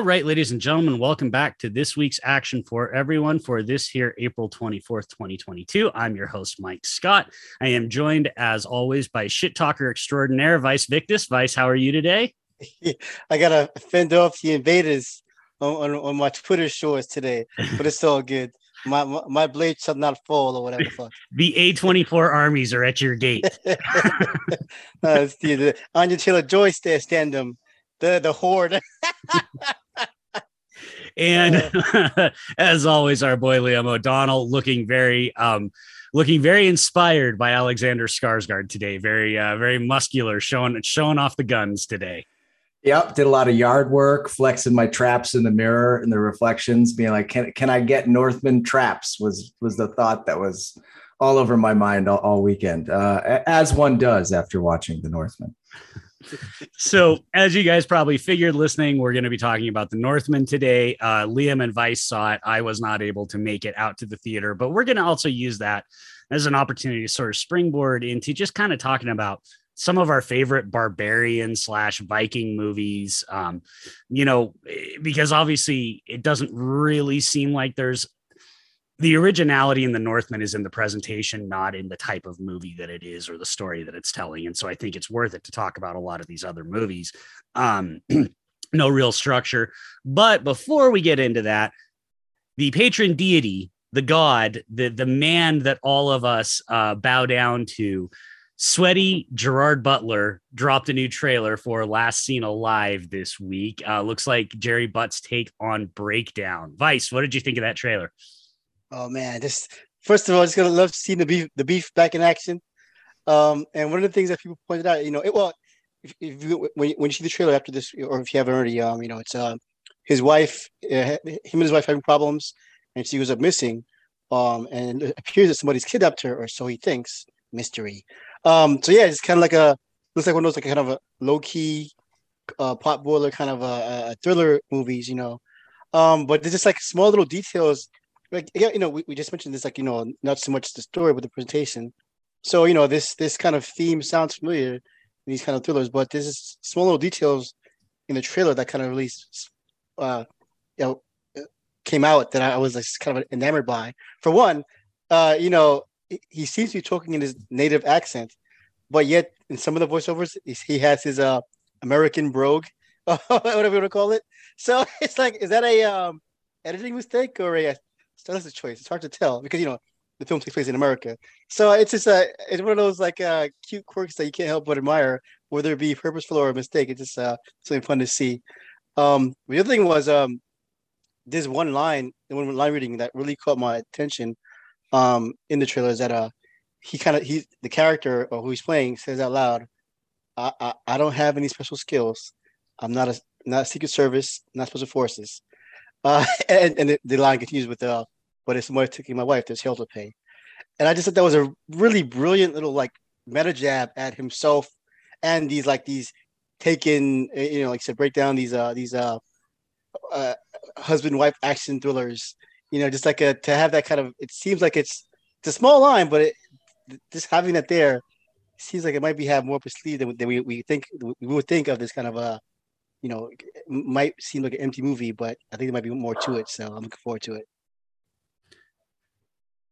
All right, ladies and gentlemen, welcome back to this week's Action for Everyone for this here April 24th, 2022. I'm your host, Mike Scott. I am joined, as always, by shit talker extraordinaire, Vice Victus. Vice, how are you today? I got to fend off the invaders on, on, on, my Twitter shores today, but it's all good. My, my, my blade shall not fall or whatever. Fuck. the A24 armies are at your gate. uh, it's the, the Anya Taylor Joy stand them the the horde. And uh. as always, our boy Liam O'Donnell looking very um looking very inspired by Alexander Skarsgård today. Very uh very muscular, showing showing off the guns today. Yep, did a lot of yard work, flexing my traps in the mirror and the reflections, being like, "Can can I get Northman traps?" was was the thought that was all over my mind all, all weekend, uh, as one does after watching the Northman so, as you guys probably figured listening, we're going to be talking about the Northman today. Uh, Liam and Vice saw it. I was not able to make it out to the theater, but we're going to also use that as an opportunity to sort of springboard into just kind of talking about some of our favorite barbarian slash Viking movies. Um, you know, eh, because obviously it doesn't really seem like there's the originality in the Northman is in the presentation, not in the type of movie that it is or the story that it's telling. And so I think it's worth it to talk about a lot of these other movies. Um, no real structure. But before we get into that, the patron deity, the god, the the man that all of us uh, bow down to, sweaty Gerard Butler dropped a new trailer for Last Seen Alive this week. Uh, looks like Jerry Butt's take on Breakdown. Vice, what did you think of that trailer? Oh man, just first of all, just gonna love seeing the beef, the beef back in action. Um, and one of the things that people pointed out, you know, it well, if, if you when, when you see the trailer after this, or if you haven't already, um, you know, it's uh, his wife, uh, him and his wife having problems, and she goes up missing. Um, and it appears that somebody's kidnapped her, or so he thinks. Mystery. Um, so yeah, it's kind of like a looks like one of those like kind of a low key, uh, pot boiler kind of a, a thriller movies, you know. Um, but there's just like small little details like yeah, you know, we, we just mentioned this, like you know, not so much the story, but the presentation. So you know, this this kind of theme sounds familiar, in these kind of thrillers, but this is small little details in the trailer that kind of really, uh, you know, came out that I was like kind of enamored by. For one, uh, you know, he seems to be talking in his native accent, but yet in some of the voiceovers, he has his uh American brogue, whatever you want to call it. So it's like, is that a um editing mistake or a stylistic choice. It's hard to tell because you know the film takes place in America. So it's just a it's one of those like uh, cute quirks that you can't help but admire, whether it be purposeful or a mistake. It's just uh, something fun to see. Um, the other thing was um, there's one line, the one line reading that really caught my attention um, in the trailer is that uh, he kind of he the character or who he's playing says out loud, I, I, I don't have any special skills. I'm not a not a secret service, not special forces. Uh, and and the line continues with uh, but if somebody taking my wife, there's hell to pay. And I just thought that was a really brilliant little like meta jab at himself and these like these taken, eh, you know, like said, break down these uh these uh, uh husband wife action thrillers. You know, just like a to have that kind of. It seems like it's it's a small line, but it, just having that there seems like it might be have more its sleeve than, than we, we think we would think of this kind of a you know, might seem like an empty movie, but I think there might be more to it. So I'm looking forward to it.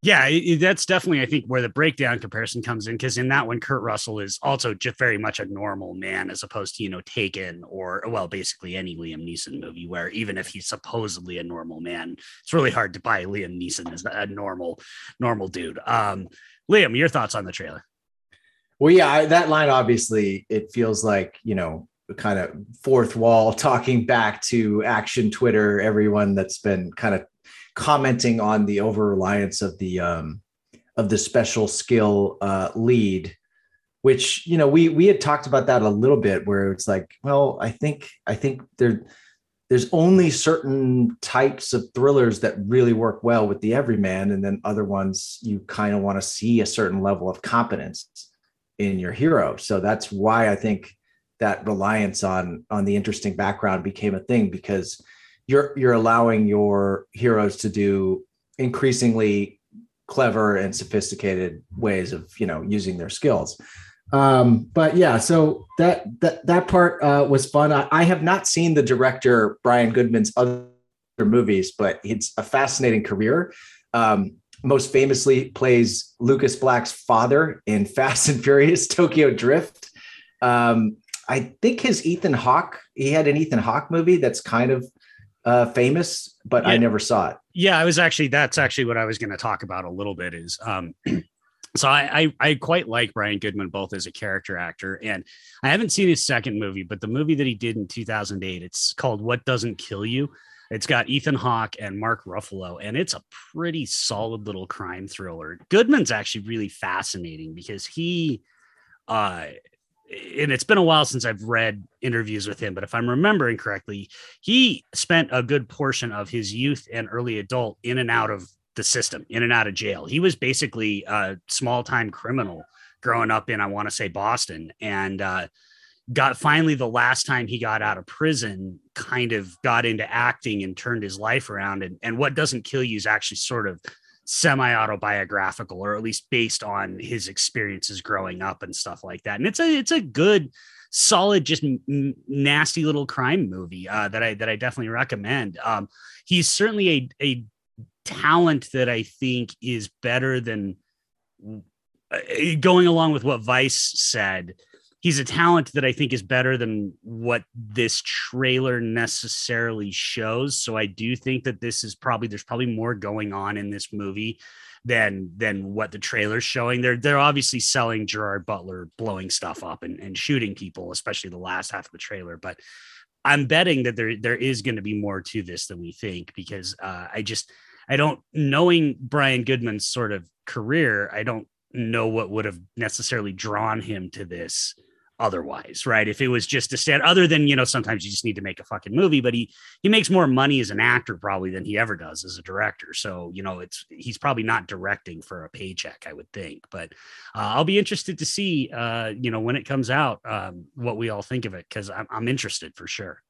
Yeah, it, that's definitely I think where the breakdown comparison comes in because in that one, Kurt Russell is also just very much a normal man as opposed to you know Taken or well, basically any Liam Neeson movie where even if he's supposedly a normal man, it's really hard to buy Liam Neeson as a normal normal dude. Um, Liam, your thoughts on the trailer? Well, yeah, I, that line obviously it feels like you know kind of fourth wall talking back to action Twitter, everyone that's been kind of commenting on the over reliance of the um, of the special skill uh, lead, which you know we we had talked about that a little bit, where it's like, well, I think I think there there's only certain types of thrillers that really work well with the everyman, and then other ones you kind of want to see a certain level of competence in your hero. So that's why I think that reliance on on the interesting background became a thing because you're you're allowing your heroes to do increasingly clever and sophisticated ways of you know using their skills Um, but yeah, so that that that part uh, was fun. I, I have not seen the director Brian Goodman's other movies, but it's a fascinating career. Um, most famously plays Lucas Black's father in Fast and Furious Tokyo Drift. Um, I think his Ethan Hawke, he had an Ethan Hawke movie that's kind of uh, famous, but yeah. I never saw it. Yeah, I was actually that's actually what I was going to talk about a little bit is um so I, I, I quite like Brian Goodman both as a character actor and I haven't seen his second movie, but the movie that he did in 2008, it's called What Doesn't Kill You. It's got Ethan Hawke and Mark Ruffalo, and it's a pretty solid little crime thriller. Goodman's actually really fascinating because he uh and it's been a while since I've read interviews with him, but if I'm remembering correctly, he spent a good portion of his youth and early adult in and out of the system, in and out of jail. He was basically a small time criminal growing up in, I want to say, Boston. And uh, got finally the last time he got out of prison, kind of got into acting and turned his life around. And, and what doesn't kill you is actually sort of semi autobiographical or at least based on his experiences growing up and stuff like that. And it's a it's a good solid just n- nasty little crime movie uh, that i that i definitely recommend. Um, he's certainly a a talent that i think is better than uh, going along with what vice said he's a talent that I think is better than what this trailer necessarily shows. So I do think that this is probably there's probably more going on in this movie than than what the trailer's showing. They're they're obviously selling Gerard Butler blowing stuff up and, and shooting people, especially the last half of the trailer. But I'm betting that there there is going to be more to this than we think because uh, I just I don't knowing Brian Goodman's sort of career, I don't know what would have necessarily drawn him to this otherwise, right? If it was just a stand, other than you know, sometimes you just need to make a fucking movie, but he he makes more money as an actor probably than he ever does as a director. So you know, it's he's probably not directing for a paycheck, I would think. But uh, I'll be interested to see, uh, you know, when it comes out, um, what we all think of it because I'm, I'm interested for sure.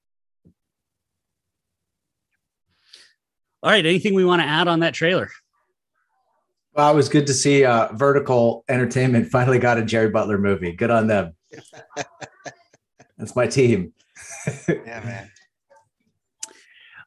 All right, anything we want to add on that trailer? Well, it was good to see uh, Vertical Entertainment finally got a Jerry Butler movie. Good on them. That's my team. yeah, man.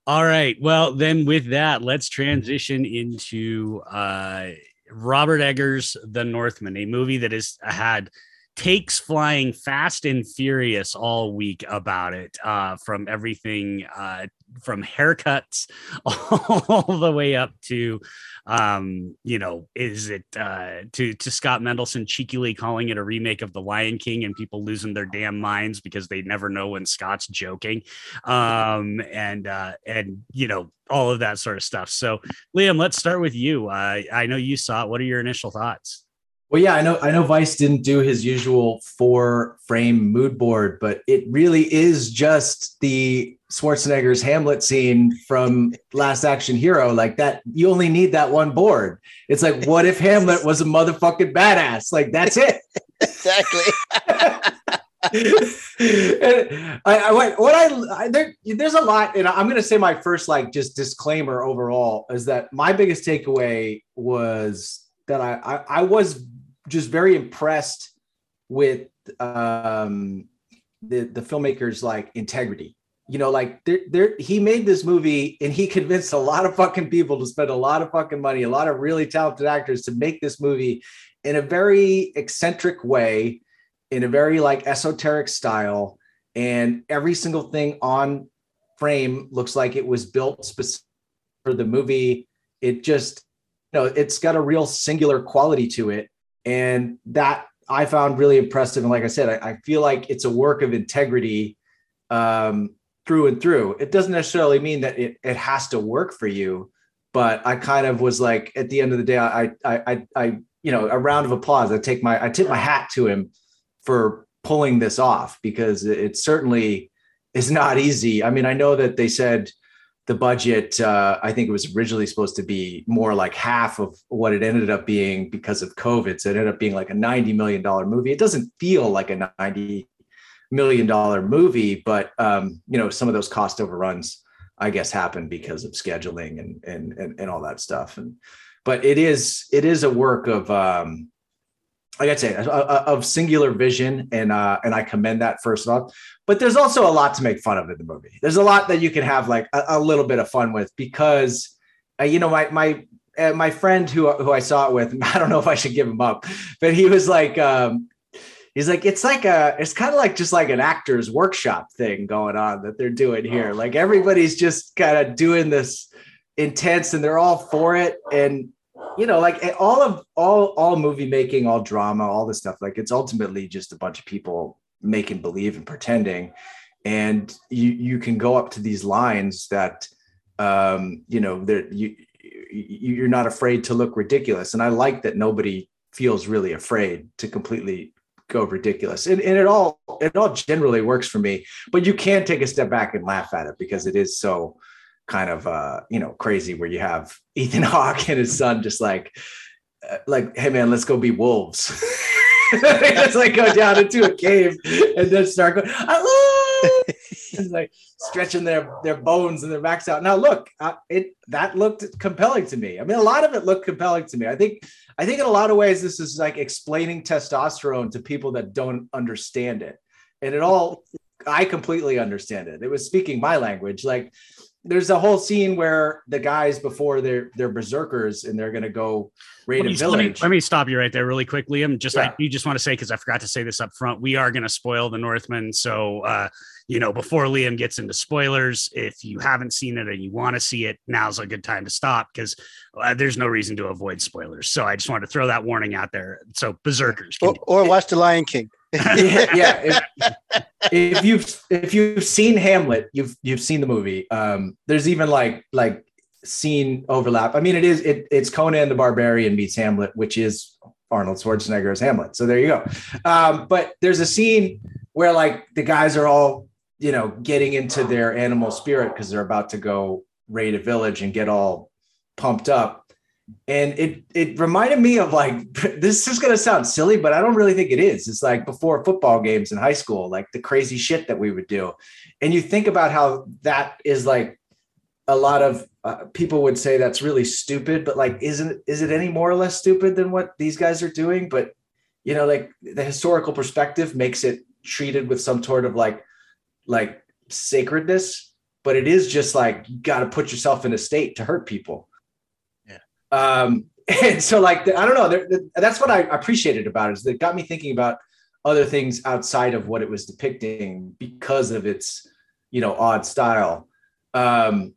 All right. Well, then with that, let's transition into uh, Robert Eggers' The Northman, a movie that has had takes flying fast and furious all week about it uh, from everything uh, from haircuts all the way up to um you know is it uh to to scott mendelson cheekily calling it a remake of the lion king and people losing their damn minds because they never know when scott's joking. Um and uh and you know all of that sort of stuff. So liam let's start with you. Uh, i know you saw it. What are your initial thoughts? Well, yeah, I know. I know Vice didn't do his usual four-frame mood board, but it really is just the Schwarzenegger's Hamlet scene from Last Action Hero. Like that, you only need that one board. It's like, what if Hamlet was a motherfucking badass? Like that's it. exactly. I, I what I, I there, there's a lot, and I'm going to say my first like just disclaimer overall is that my biggest takeaway was that I, I, I was just very impressed with um, the the filmmaker's like integrity. You know, like there, there, he made this movie and he convinced a lot of fucking people to spend a lot of fucking money, a lot of really talented actors to make this movie in a very eccentric way, in a very like esoteric style, and every single thing on frame looks like it was built specific for the movie. It just, you know, it's got a real singular quality to it and that I found really impressive. And like I said, I, I feel like it's a work of integrity um, through and through. It doesn't necessarily mean that it, it has to work for you, but I kind of was like, at the end of the day, I, I, I, I, you know, a round of applause. I take my, I tip my hat to him for pulling this off because it certainly is not easy. I mean, I know that they said the budget uh, i think it was originally supposed to be more like half of what it ended up being because of covid so it ended up being like a 90 million dollar movie it doesn't feel like a 90 million dollar movie but um, you know some of those cost overruns i guess happen because of scheduling and and and, and all that stuff and but it is it is a work of um, like I say, of singular vision, and uh, and I commend that first of all. But there's also a lot to make fun of in the movie. There's a lot that you can have like a, a little bit of fun with because, uh, you know, my my uh, my friend who who I saw it with, I don't know if I should give him up, but he was like, um, he's like, it's like a, it's kind of like just like an actor's workshop thing going on that they're doing here. Oh. Like everybody's just kind of doing this intense, and they're all for it, and you know, like eh, all of all all movie making, all drama, all this stuff, like it's ultimately just a bunch of people making believe and pretending. And you you can go up to these lines that um, you know, that you you're not afraid to look ridiculous. And I like that nobody feels really afraid to completely go ridiculous. And, and it all it all generally works for me. But you can take a step back and laugh at it because it is so kind of uh, you know crazy where you have Ethan Hawke and his son just like uh, like hey man let's go be wolves just like go down into a cave and then start going like stretching their their bones and their backs out. Now look uh, it that looked compelling to me. I mean a lot of it looked compelling to me. I think i think in a lot of ways this is like explaining testosterone to people that don't understand it. And it all i completely understand it. It was speaking my language. Like there's a whole scene where the guys before they're they're berserkers and they're gonna go raid a village. Let me, let me, stop you right there really quick, Liam. Just yeah. I, you just want to say because I forgot to say this up front. We are gonna spoil the Northman, so uh, you know before Liam gets into spoilers, if you haven't seen it and you want to see it, now's a good time to stop because uh, there's no reason to avoid spoilers. So I just wanted to throw that warning out there. So berserkers, or, or watch the Lion King yeah, yeah. If, if, you've if you've seen Hamlet, you've you've seen the movie. Um, there's even like like scene overlap. I mean, it is it, it's Conan the Barbarian meets Hamlet, which is Arnold Schwarzenegger as Hamlet. So there you go. Um, but there's a scene where like the guys are all you know getting into their animal spirit because they're about to go raid a village and get all pumped up. And it it reminded me of like this is going to sound silly but i don't really think it is. It's like before football games in high school like the crazy shit that we would do. And you think about how that is like a lot of uh, people would say that's really stupid but like isn't is it any more or less stupid than what these guys are doing? But you know like the historical perspective makes it treated with some sort of like like sacredness but it is just like you got to put yourself in a state to hurt people Yeah. um, and so like I don't know, that's what I appreciated about it is that it got me thinking about other things outside of what it was depicting because of its you know odd style. Um,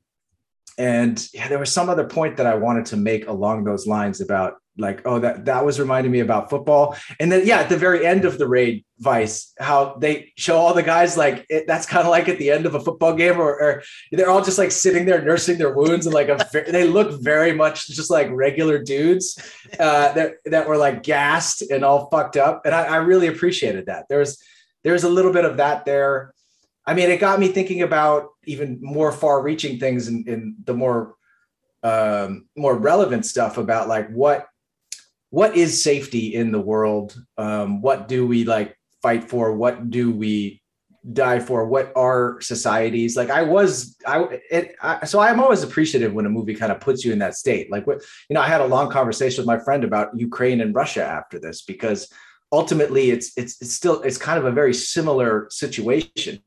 and yeah, there was some other point that I wanted to make along those lines about like oh that that was reminding me about football. And then yeah at the very end of the raid vice how they show all the guys like it, that's kind of like at the end of a football game or, or, they're all just like sitting there nursing their wounds and like a, they look very much just like regular dudes uh, that that were like gassed and all fucked up. And I, I really appreciated that. There was there was a little bit of that there. I mean it got me thinking about even more far reaching things in, in the more um, more relevant stuff about like what what is safety in the world? Um, what do we like fight for? What do we die for? What are societies like? I was I, it, I so I'm always appreciative when a movie kind of puts you in that state. Like what you know, I had a long conversation with my friend about Ukraine and Russia after this because ultimately it's it's it's still it's kind of a very similar situation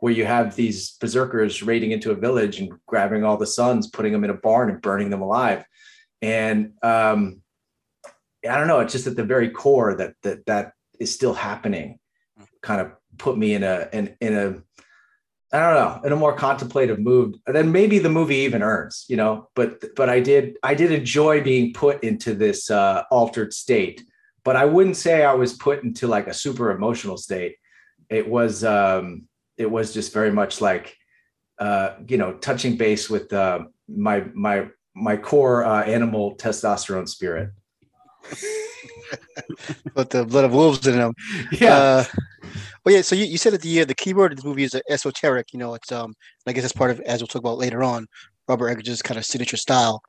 where you have these berserkers raiding into a village and grabbing all the sons, putting them in a barn and burning them alive. And um, I don't know. It's just at the very core that that that is still happening. Kind of put me in a in in a I don't know in a more contemplative mood than maybe the movie even earns. You know, but but I did I did enjoy being put into this uh, altered state. But I wouldn't say I was put into like a super emotional state. It was um, it was just very much like uh, you know touching base with uh, my my my core uh, animal testosterone spirit. Put the blood of wolves in them. Yeah. Uh, well, yeah. So you, you said that the uh, the keyword of this movie is esoteric. You know, it's um. I guess that's part of as we'll talk about later on. Robert Eggers' kind of signature style,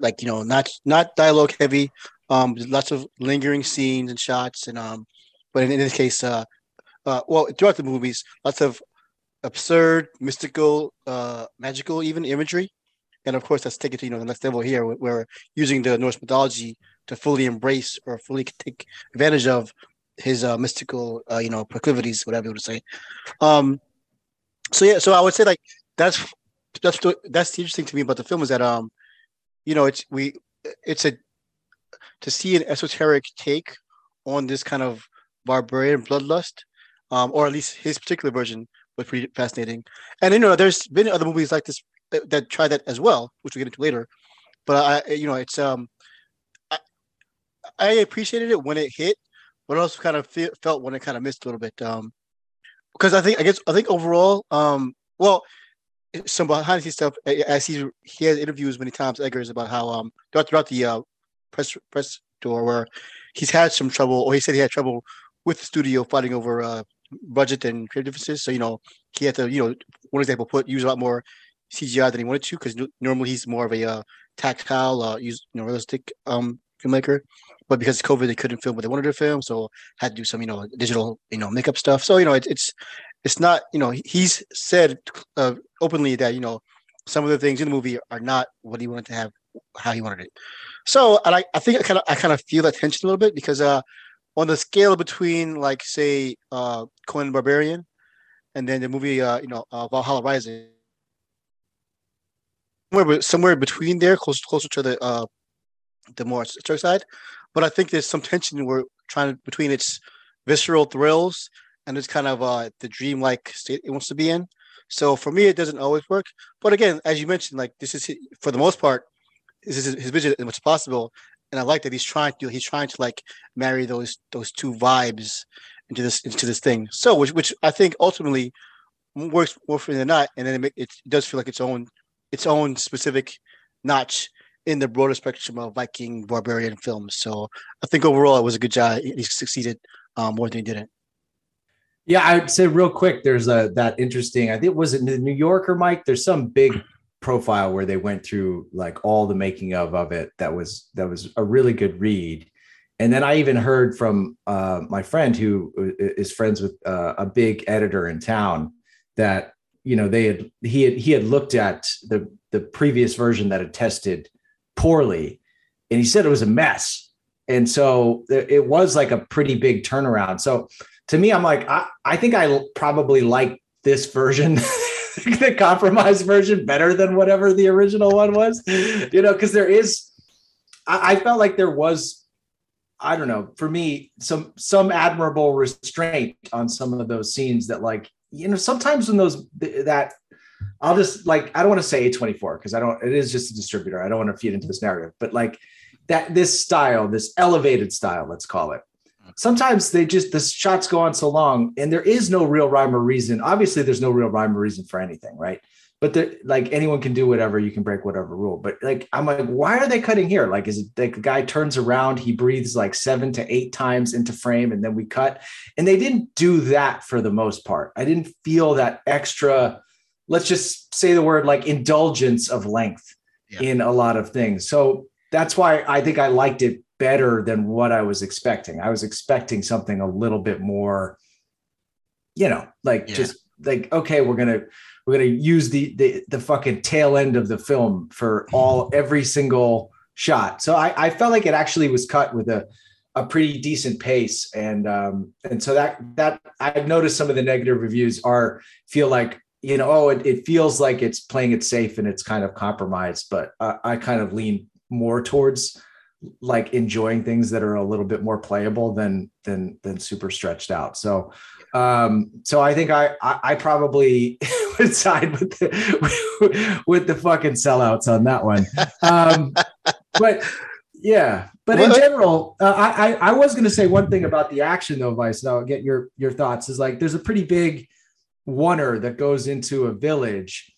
like you know, not not dialogue heavy. Um, lots of lingering scenes and shots, and um, but in, in this case, uh, uh, well, throughout the movies, lots of absurd, mystical, uh, magical, even imagery and of course that's taken to you know the next level here, where we're using the Norse mythology to fully embrace or fully take advantage of his uh, mystical, uh, you know, proclivities, whatever you want to say. Um, so yeah, so I would say like that's that's that's the interesting to me about the film is that um, you know, it's we it's a to see an esoteric take on this kind of barbarian bloodlust, um, or at least his particular version was pretty fascinating. And you know, there's been other movies like this that, that try that as well, which we'll get into later. But I, you know, it's um, I, I appreciated it when it hit, but also kind of feel, felt when it kind of missed a little bit. Um, because I think I guess I think overall, um, well, some behind the scenes stuff as he he has interviews many times Eggers about how um throughout, throughout the uh, press press tour where he's had some trouble or he said he had trouble with the studio fighting over uh budget and creative differences. So you know he had to you know one example put use a lot more CGI than he wanted to because normally he's more of a uh, tactile uh use you know realistic um filmmaker. But because of COVID, they couldn't film what they wanted to film, so had to do some, you know, digital, you know, makeup stuff. So you know, it, it's it's not, you know, he's said uh, openly that you know some of the things in the movie are not what he wanted to have, how he wanted it. So I I think I kind of I kind of feel that tension a little bit because uh on the scale between like say uh Conan Barbarian and then the movie uh you know uh, Valhalla Rising somewhere somewhere between there close closer to the uh the more dark side but I think there's some tension we're trying to between its visceral thrills and it's kind of uh the dreamlike state it wants to be in. So for me, it doesn't always work. But again, as you mentioned, like this is for the most part, this is his vision as much as possible. And I like that he's trying to he's trying to like marry those those two vibes into this into this thing. So which which I think ultimately works more for than not, and then it, it does feel like its own its own specific notch in the broader spectrum of Viking barbarian films. So I think overall it was a good job. He succeeded um, more than he didn't. Yeah, I'd say real quick. There's a that interesting. I think was it the New Yorker, Mike. There's some big profile where they went through like all the making of of it. That was that was a really good read. And then I even heard from uh, my friend who is friends with uh, a big editor in town that you know they had he had he had looked at the the previous version that had tested poorly and he said it was a mess. And so it was like a pretty big turnaround. So to me i'm like i, I think i probably like this version the compromise version better than whatever the original one was you know because there is I, I felt like there was i don't know for me some some admirable restraint on some of those scenes that like you know sometimes when those that I'll just like I don't want to say A24 because I don't it is just a distributor. I don't want to feed into this narrative, but like that this style, this elevated style, let's call it. Sometimes they just the shots go on so long and there is no real rhyme or reason. Obviously, there's no real rhyme or reason for anything, right? But the, like anyone can do whatever, you can break whatever rule. But like I'm like, why are they cutting here? Like, is it like the guy turns around, he breathes like seven to eight times into frame, and then we cut? And they didn't do that for the most part. I didn't feel that extra let's just say the word like indulgence of length yeah. in a lot of things. So that's why I think I liked it better than what I was expecting. I was expecting something a little bit more, you know, like yeah. just like okay, we're gonna we're gonna use the the the fucking tail end of the film for all every single shot. So I, I felt like it actually was cut with a a pretty decent pace and um and so that that I've noticed some of the negative reviews are feel like you know, oh, it, it feels like it's playing it safe and it's kind of compromised, but I, I kind of lean more towards like enjoying things that are a little bit more playable than than than super stretched out. So um so I think I I, I probably would side with the with the fucking sellouts on that one. Um but yeah, but in general, uh, I, I was going to say one thing about the action though, Vice. And I'll get your your thoughts. Is like there's a pretty big oneer that goes into a village.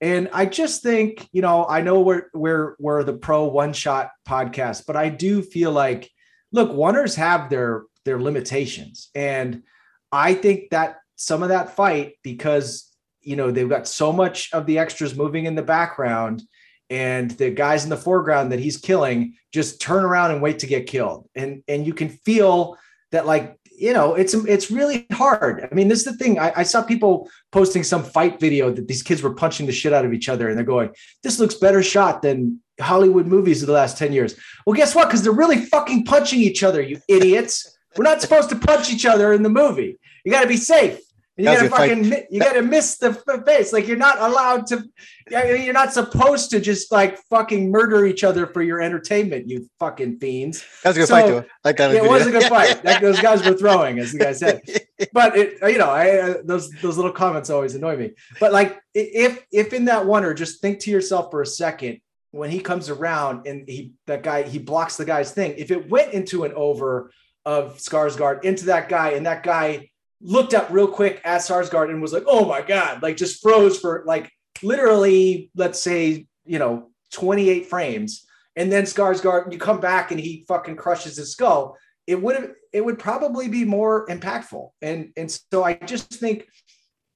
And I just think, you know, I know we're we're we're the pro one shot podcast, but I do feel like, look, oneers have their their limitations, and I think that some of that fight because you know they've got so much of the extras moving in the background and the guys in the foreground that he's killing just turn around and wait to get killed and and you can feel that like you know, it's it's really hard. I mean, this is the thing. I, I, saw people posting some fight video that these kids were punching the shit out of each other, and they're going, "This looks better shot than Hollywood movies of the last ten years." Well, guess what? Because they're really fucking punching each other, you idiots. We're not supposed to punch each other in the movie. You got to be safe. You gotta fucking you gotta miss the face. Like you're not allowed to. You're not supposed to just like fucking murder each other for your entertainment. You fucking fiends. That was a good so, fight, though. Like that. It was a good fight. That, those guys were throwing, as the guy said. But it, you know, I, uh, those those little comments always annoy me. But like, if if in that one, or just think to yourself for a second when he comes around and he that guy he blocks the guy's thing. If it went into an over of Skarsgård into that guy, and that guy looked up real quick at Skarsgård and was like, "Oh my god!" Like just froze for like literally, let's say, you know, 28 frames, and then Skarsgård, you come back and he fucking crushes his skull. It would have, it would probably be more impactful. And and so I just think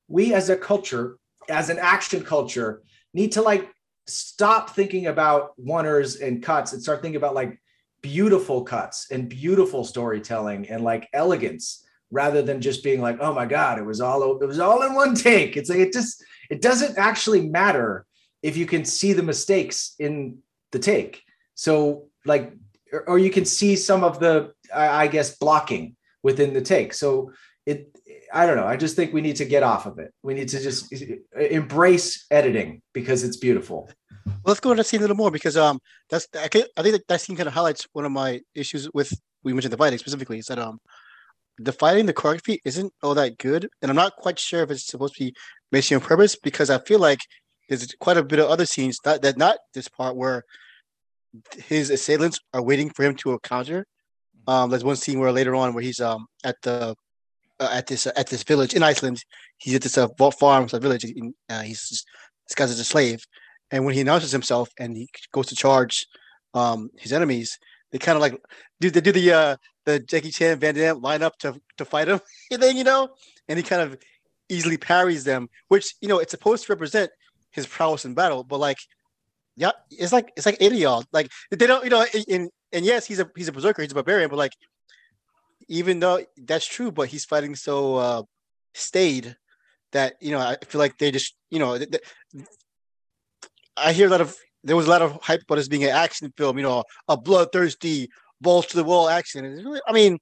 we as a culture, as an action culture, need to like stop thinking about oneers and cuts and start thinking about like beautiful cuts and beautiful storytelling and like elegance rather than just being like, oh my God, it was all it was all in one take. It's like it just it doesn't actually matter if you can see the mistakes in the take. So like or you can see some of the I guess blocking within the take. So it I don't know. I just think we need to get off of it. We need to just embrace editing because it's beautiful. Well, let's go into that scene a little more because um that's I, think that, that scene kind of highlights one of my issues with we mentioned the fighting specifically is that um the fighting the choreography isn't all that good, and I'm not quite sure if it's supposed to be made on purpose because I feel like there's quite a bit of other scenes that that not this part where his assailants are waiting for him to counter. Um, there's one scene where later on where he's um at the uh, at this uh, at this village in Iceland. He's at this uh, farm, a village. In, uh, he's just, this guy's a slave, and when he announces himself and he goes to charge um his enemies, they kind of like do they do the uh the Jackie Chan Van Damme line up to to fight him, and then you know, and he kind of easily parries them, which you know it's supposed to represent his prowess in battle, but like, yeah, it's like it's like of y'all. Like they don't, you know, and and yes, he's a he's a berserker, he's a barbarian, but like, even though that's true, but he's fighting so uh stayed that you know I feel like they just you know. I hear a lot of there was a lot of hype about this being an action film, you know, a bloodthirsty balls to the wall action. Really, I mean,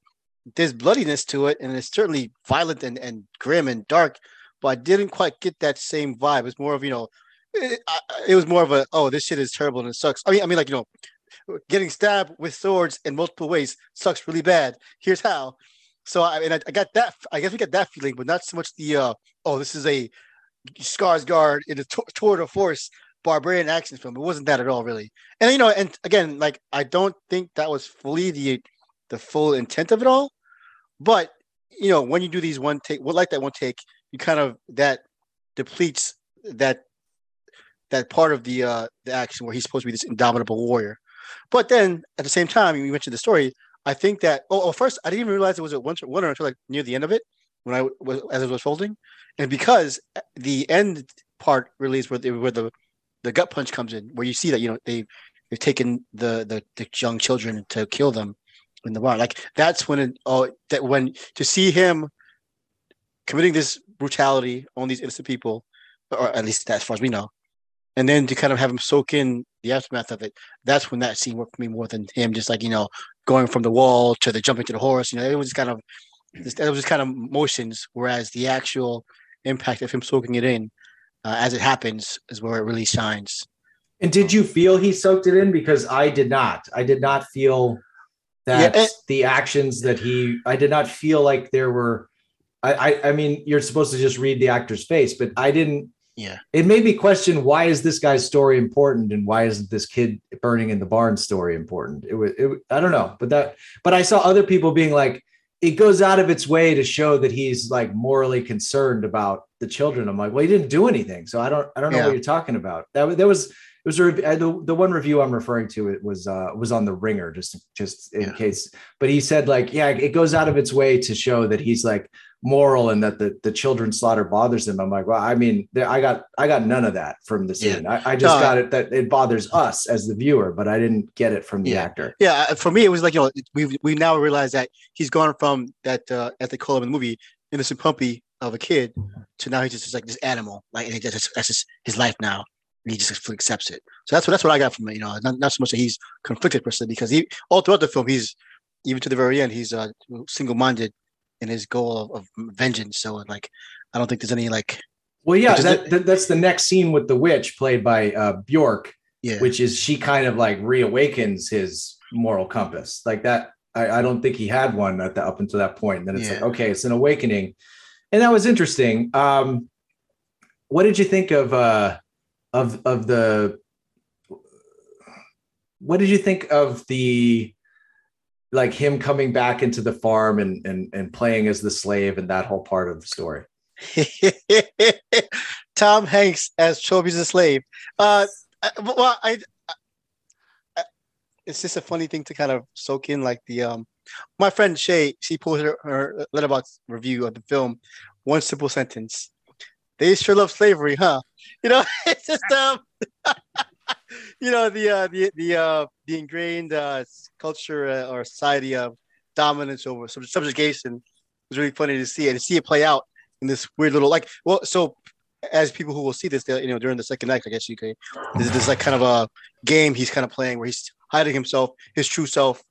there's bloodiness to it, and it's certainly violent and, and grim and dark. But I didn't quite get that same vibe. It's more of you know, it, it was more of a oh, this shit is terrible and it sucks. I mean, I mean, like you know, getting stabbed with swords in multiple ways sucks really bad. Here's how. So I mean, I, I got that. I guess we got that feeling, but not so much the uh, oh, this is a Skarsgård in a tour de force barbarian action film. It wasn't that at all, really. And you know, and again, like I don't think that was fully the the full intent of it all. But you know, when you do these one take, what like that one take, you kind of that depletes that that part of the uh the action where he's supposed to be this indomitable warrior. But then at the same time, you mentioned the story. I think that oh, oh first I didn't even realize it was a one one until like near the end of it when I was as it was folding, and because the end part release where the where the the gut punch comes in, where you see that you know they they've taken the the, the young children to kill them in the bar. Like that's when it, oh that when to see him committing this brutality on these innocent people, or at least as far as we know, and then to kind of have him soak in the aftermath of it. That's when that scene worked for me more than him just like you know going from the wall to the jumping to the horse. You know, it was just kind of it was just kind of motions, whereas the actual impact of him soaking it in uh, as it happens is where it really shines. And did you feel he soaked it in? Because I did not. I did not feel that yeah, and- the actions that he. I did not feel like there were. I, I I mean, you're supposed to just read the actor's face, but I didn't. Yeah. It made me question why is this guy's story important and why isn't this kid burning in the barn story important? It was. It, I don't know, but that. But I saw other people being like, it goes out of its way to show that he's like morally concerned about the children. I'm like, well, he didn't do anything, so I don't, I don't know yeah. what you're talking about. That there was it was a, uh, the the one review I'm referring to. It was uh was on the Ringer, just just in Yeah. case. But he said like, yeah, it goes out of its way to show that he's like moral and that the the children slaughter bothers them. I'm like, well, I mean, there, I got I got none of that from the Yeah. scene. I, I just No, got it that it bothers us as the viewer, but I didn't get it from the Yeah. actor. Yeah, uh, for me, it was like you know we we now realize that he's gone from that uh, as they call him in the movie innocent puppy of a kid to now he's just like this animal, like and he just, that's just his life now. And he just accepts it. So that's what that's what I got from it. You know, not, not so much that he's conflicted per se, because he all throughout the film he's even to the very end he's uh, single minded in his goal of, of vengeance. So like I don't think there's any like Well, yeah, that, that that's the next scene with the witch played by uh, Bjork, yeah which is she kind of like reawakens his moral compass like that. I, I don't think he had one at the up until that point. And then it's like, okay, it's an awakening, and that was interesting. Um, what did you think of uh, of of the? What did you think of the? Like him coming back into the farm and and and playing as the slave and that whole part of the story. Tom Hanks as Chobi's a slave. Uh, well, I, I- it's just a funny thing to kind of soak in. Like the um, my friend Shay, she posted her, her Letterboxd review of the film. One simple sentence: They sure love slavery, huh? You know, it's just um, you know the uh, the the uh, the ingrained uh, culture uh, or society of dominance over sub- subjugation was really funny to see and to see it play out in this weird little like well so as people who will see this you know during the second act i guess you could this is like kind of a game he's kind of playing where he's hiding himself his true self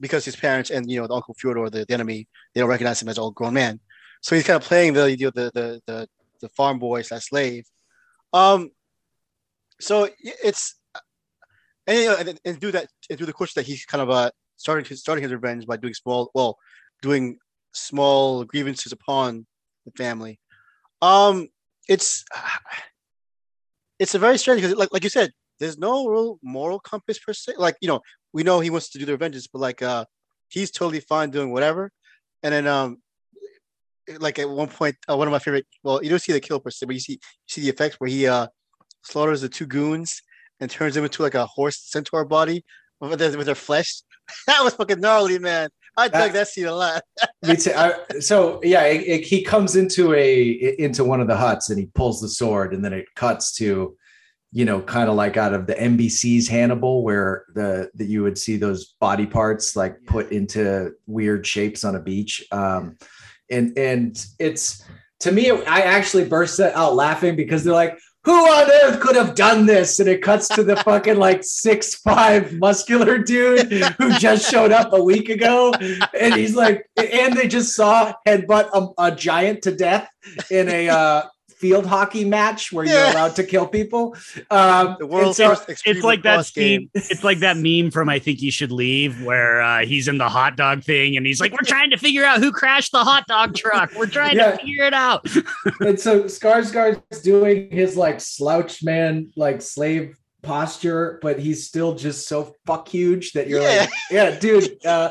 because his parents and you know the uncle Fjölnir the, the enemy they don't recognize him as an old grown man. So he's kind of playing the you know, the the the, the farm boy slash slave. Um so it's and, you know, and, and do that and do the course that he's kind of uh starting his starting his revenge by doing small well doing small grievances upon the family. Um, it's it's a very strange because, like like you said, there's no real moral compass per se. Like you know, we know he wants to do the vengeance, but like uh, he's totally fine doing whatever. And then um, like at one point, uh, one of my favorite. Well, you don't see the kill per se, but you see you see the effects where he uh slaughters the two goons and turns them into like a horse centaur body with their, with their flesh. that was fucking gnarly, man. I dug That- that scene a lot. Me too. I, so yeah, it, it- he comes into a into one of the huts and he pulls the sword, and then it cuts to, you know, kind of like out of the NBC's Hannibal, where the that you would see those body parts like Yeah. put into weird shapes on a beach. Um, and and it's to me, I actually burst out laughing because they're like. Who on earth could have done this? And it cuts to the fucking like six five muscular dude who just showed up a week ago and he's like, and they just saw headbutt a, a giant to death in a uh, field hockey match where you're Yeah. allowed to kill people. Um, The world's so- first extreme It's like that lacrosse game. It's like that meme from I think you should leave, where uh, he's in the hot dog thing, and he's like, "We're trying to figure out who crashed the hot dog truck. We're trying Yeah. to figure it out." and so Skarsgård's doing his like slouch man, like slave posture, but he's still just so fuck huge that you're like, yeah, dude, uh,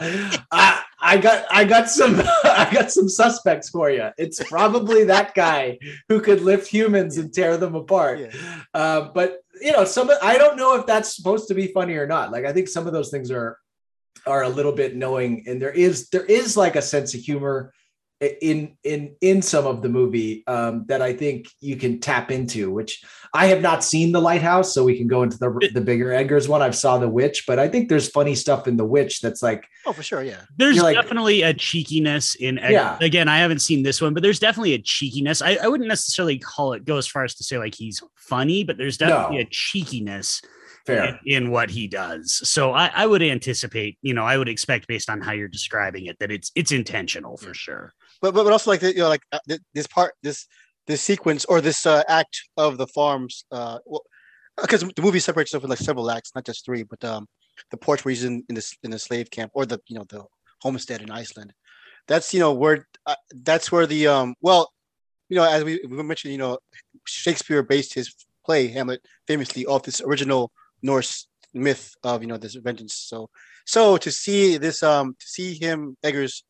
I, I got, I got some, I got some suspects for you. It's probably that guy who could lift humans and tear them apart. Yeah. Uh, but you know, some, I don't know if that's supposed to be funny or not. Like, I think some of those things are, are a little bit knowing, and there is, there is like a sense of humor in in in some of the movie um, that I think you can tap into. Which I have not seen the Lighthouse, so we can go into the the bigger Eggers' one. I've saw the Witch, but I think there's funny stuff in the Witch that's like Oh, for sure, yeah. There's like- definitely a cheekiness in. Egg- Yeah. Again, I haven't seen this one, but there's definitely a cheekiness. I, I wouldn't necessarily call it go as far as to say like he's funny, but there's definitely No. a cheekiness fair. in, in what he does. So I, I would anticipate, you know, I would expect based on how you're describing it that it's it's intentional for sure. But but, but also like the, you know like uh, this part this this sequence or this uh, act of the farms uh well because the movie separates itself in like several acts not just three but um the porch where he's in in this in the slave camp or the you know the homestead in Iceland. That's you know where uh, that's where the um well you know as we, we mentioned you know Shakespeare based his play Hamlet famously off this original Norse myth of you know this vengeance. So so to see this um to see him Eggers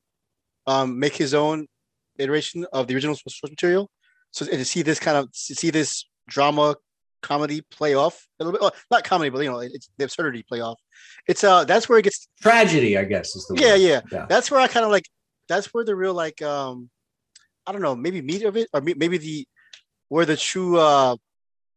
um, make his own iteration of the original source material. So and to see this kind of see this drama comedy play off a little bit. Well, not comedy, but you know, it's the absurdity play off. It's uh, that's where it gets tragedy. I guess is the yeah, yeah, Yeah. That's where I kind of like. That's where the real like um, I don't know, maybe meat of it, or maybe the where the true uh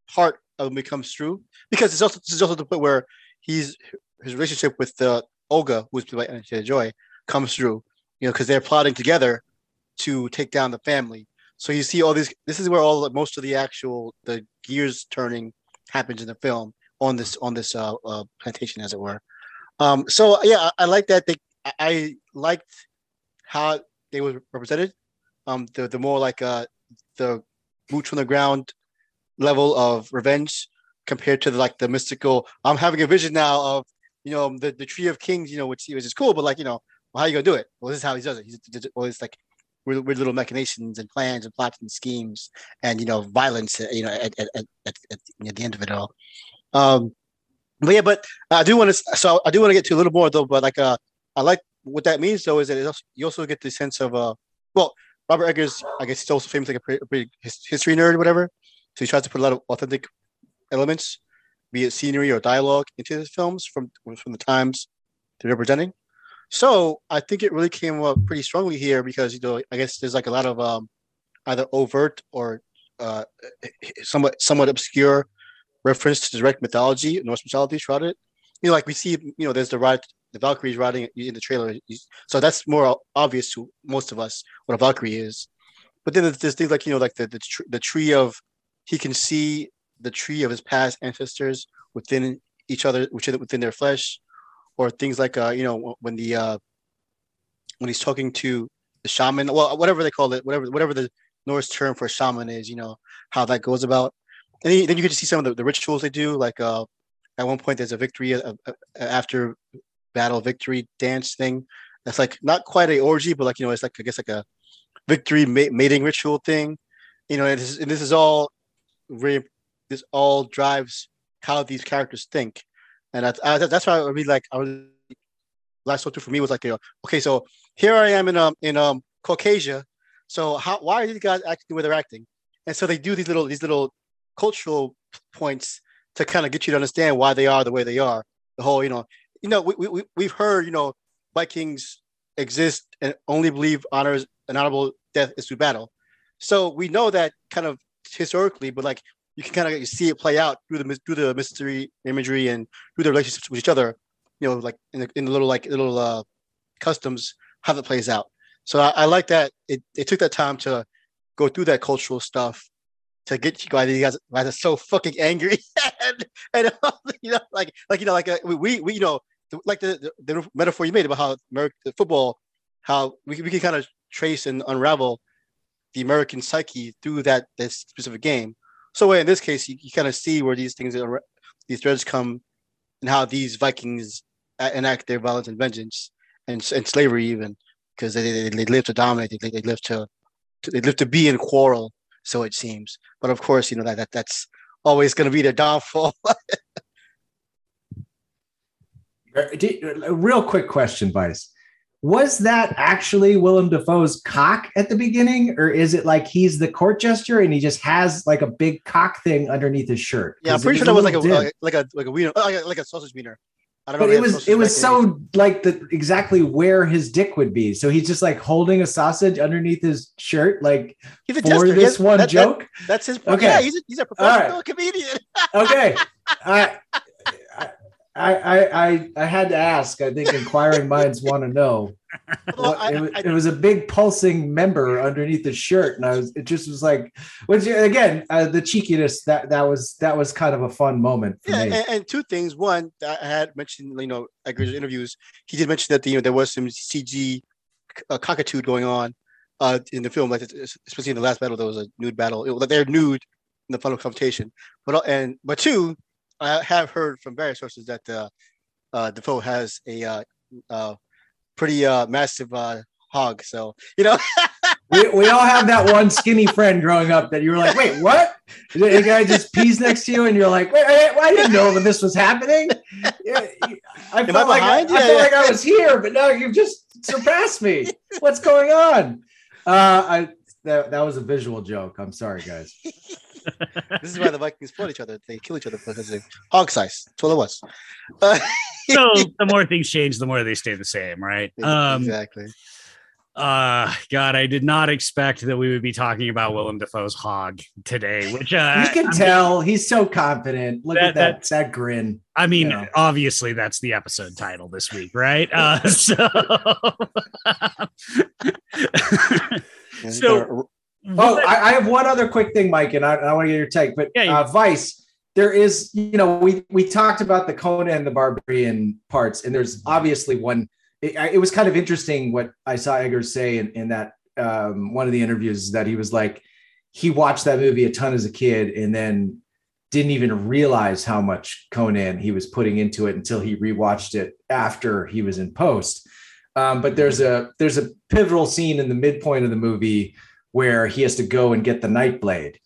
part of it comes through because it's also this is also the point where he's his relationship with uh, Olga, who's played by Anna Joy, comes through. You know, because they're plotting together to take down the family. So you see all these. This is where all most of the actual the gears turning happens in the film on this on this uh, uh plantation, as it were. Um. So yeah, I, I like that. They I, liked how they were represented. Um. The the more like uh the boots on the ground level of revenge compared to the, like the mystical. I'm having a vision now of you know the the tree of kings. You know, which which is cool, but like you know, well, how you gonna do it? Well, this is how he does it. He's well, it's like weird, weird little machinations and plans and plots and schemes and you know violence. uh, You know, at at, at, at, at the end of it all. Um, but yeah, but I do want to. So I do want to get to a little more though. But like, uh, I like what that means though is that it also, you also get the sense of uh, well, Robert Eggers. I guess he's also famous like a pretty, pretty history nerd or whatever. So he tries to put a lot of authentic elements, be it scenery or dialogue, into his films from from the times they're representing. So I think it really came up pretty strongly here because you know I guess there's like a lot of um, either overt or uh, somewhat somewhat obscure reference to direct mythology, Norse mythology throughout it. You know, like we see, you know, there's the ride, the Valkyries riding in the trailer, so that's more obvious to most of us what a Valkyrie is. But then there's, things like you know, like the the, tr- the tree of he can see the tree of his past ancestors within each other, which is within their flesh, or things like uh, you know, when the uh, when he's talking to the shaman, well, whatever they call it, whatever whatever the Norse term for shaman is, you know, how that goes about. And then, you get to see some of the, the rituals they do. Like uh, at one point, there's a victory uh, uh, after battle victory dance thing. That's like not quite a orgy, but like you know, it's like I guess like a victory ma- mating ritual thing. You know, and this, is, and this is all very this all drives how these characters think, and that's I, that's why I really like. I was last talk to for me was like, you know, okay, so here I am in um in um Caucasia. So how why are these guys acting the way they're acting? And so they do these little these little cultural points to kind of get you to understand why they are the way they are. The whole, you know, you know, we, we we've heard, you know, Vikings exist and only believe honors an honorable death is through battle. So we know that kind of historically, but like you can kind of see it play out through the through the mystery imagery and through the relationships with each other. You know, like in the, in the little like little uh, customs how that plays out. So I, I like that it, it took that time to go through that cultural stuff to get you guys. Guys, guys are so fucking angry, and, and you know, like like you know, like uh, we we you know, like the, the, the metaphor you made about how American football, how we we can kind of trace and unravel the American psyche through that this specific game. So in this case, you, you kind of see where these things are, these threads come, and how these Vikings enact their violence and vengeance, and and slavery even, because they, they they live to dominate, they, they live to, to they live to be in quarrel. So it seems, but of course, you know that, that that's always going to be their downfall. A real quick question, Vice. Was that actually Willem Dafoe's cock at the beginning, or is it like he's the court jester and he just has like a big cock thing underneath his shirt? yeah, I'm pretty sure that was like a like a like a like a wiener, oh, like a, like a sausage wiener. I don't But know. it if they have was it was so like the exactly where his dick would be. So he's just like holding a sausage underneath his shirt, like He's a for this Yes, one that- that- joke. that's his. Okay. Yeah, he's a, he's a professional comedian. okay. I, I, I, I, I had to ask. I think inquiring minds want to know. Well, What- I- it, was, I- it was a big pulsing member underneath the shirt, and I was. It just was like, which again, uh, the cheekiness that that was that was kind of a fun moment for Yeah, me. and, and two things. One, I had mentioned, you know, Eggers interviews. He did mention that the, you know there was some CG uh, cockitude going on uh, in the film, like especially in the last battle, there was a nude battle. It, they're nude in the final confrontation. But uh, and but two, I have heard from various sources that uh, uh, Dafoe has a uh, uh, pretty uh, massive uh, hog. So you know, we, we all have that one skinny friend growing up that you were like, wait, what? The guy just pees next to you, and you're like, wait, wait, I didn't know that this was happening. Yeah, I I felt like I, I felt like I was here, but now you've just surpassed me. What's going on? Uh, I that, that was a visual joke. I'm sorry, guys. This is why the Vikings fought each other. They kill each other because of hog size. That's what it was. Uh, so the more things change, the more they stay the same, right? Um, exactly. Uh, God, I did not expect that we would be talking about Willem Dafoe's hog today, which uh, you can I tell he's so confident. Look That- at that that grin. I mean, Yeah. obviously that's the episode title this week, right? Uh, so, So- Oh, I, I have one other quick thing, Mike, and I, I want to get your take. But Yeah, uh, Vice, there is, you know, we we talked about the Conan and the Barbarian parts, and there's obviously one. It, it was kind of interesting what I saw Eggers say in, in that um, one of the interviews that he was like, he watched that movie a ton as a kid, and then didn't even realize how much Conan he was putting into it until he rewatched it after he was in post. Um, but there's a there's a pivotal scene in the midpoint of the movie where he has to go and get the Nightblade,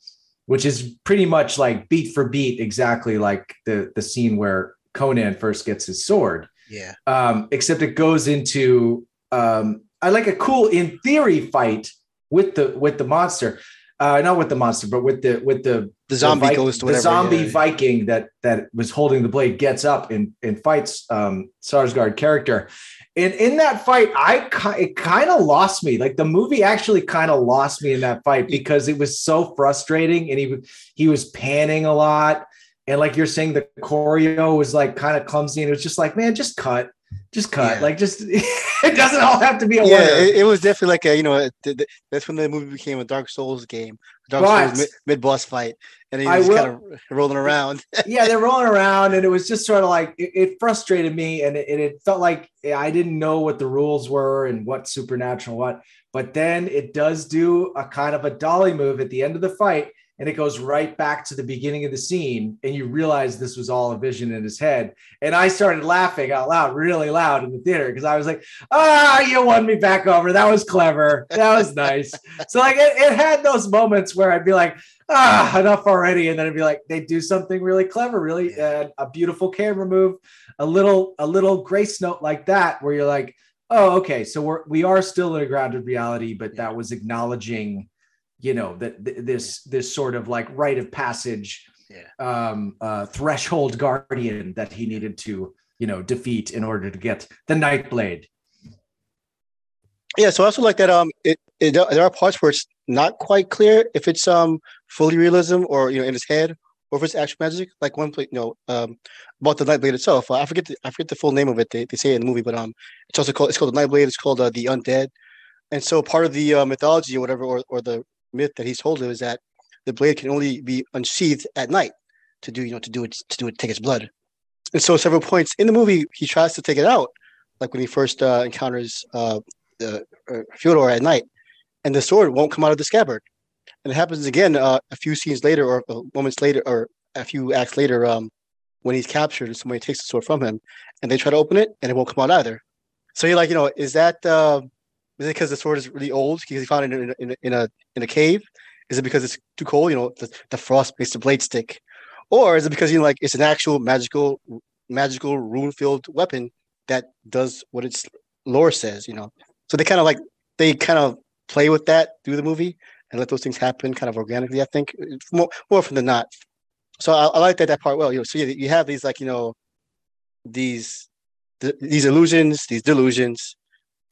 which is pretty much like beat for beat, exactly like the the scene where Conan first gets his sword. yeah. Um, except it goes into um, I like a cool in theory fight with the with the monster, uh, not with the monster, but with the with the The zombie Vi- goes to the whatever. zombie yeah. Viking that that was holding the blade gets up and and fights um Skarsgård character. And in that fight, I it kind of lost me. Like the movie actually kind of lost me in that fight because it was so frustrating and he he was panning a lot. And like you're saying, the choreo was like kind of clumsy, and it was just like, man, just cut, just cut. Yeah. Like just it doesn't all have to be a yeah, winner. it, it was definitely like a you know it- th- th- that's when the movie became a Dark Souls game, Dark But- Souls mid boss fight, and then he was kind of rolling around. yeah, they're rolling around, and it was just sort of like it, it frustrated me, and it, and it felt like I didn't know what the rules were and what supernatural what. But then it does do a kind of a dolly move at the end of the fight, and it goes right back to the beginning of the scene, and you realize this was all a vision in his head. And I started laughing out loud, really loud in the theater, because I was like, "Ah, you won me back over. That was clever. That was nice." so like it, it had those moments where I'd be like ah, enough already. And then it'd be like, they do something really clever, really uh, a beautiful camera move, a little, a little grace note like that, where you're like, oh, okay. So we're, we are still in a grounded reality, but that was acknowledging, you know, that th- this, this sort of like rite of passage, Yeah. um, uh, threshold guardian that he needed to, you know, defeat in order to get the Nightblade. Yeah, so I also like that. Um, it, it there are parts where it's not quite clear if it's um fully realism or you know in his head or if it's actual magic. Like one place, you know, um, about the Nightblade itself. Uh, I forget the, I forget the full name of it. They, they say it in the movie, but um, it's also called it's called the Nightblade. It's called uh, the Undead, and so part of the uh, mythology or whatever or, or the myth that he's told is that the blade can only be unsheathed at night to do you know to do it to do it take its blood. And so several points in the movie he tries to take it out, like when he first uh, encounters uh, the uh, Fjölnir at night, and the sword won't come out of the scabbard. And it happens again uh, a few scenes later, or uh, moments later, or a few acts later, um, when he's captured and somebody takes the sword from him, and they try to open it, and it won't come out either. So you're like, you know, is that uh, is it because the sword is really old because he found it in in a in a in a cave? Is it because it's too cold? You know, the, the frost makes the blade stick, or is it because you know, like it's an actual magical magical rune filled weapon that does what its lore says? You know, so they kind of like they kind of play with that through the movie and let those things happen kind of organically. I think more, more often than not. So I, I like that that part well. You know, so you, you have these like you know these th- these illusions, these delusions,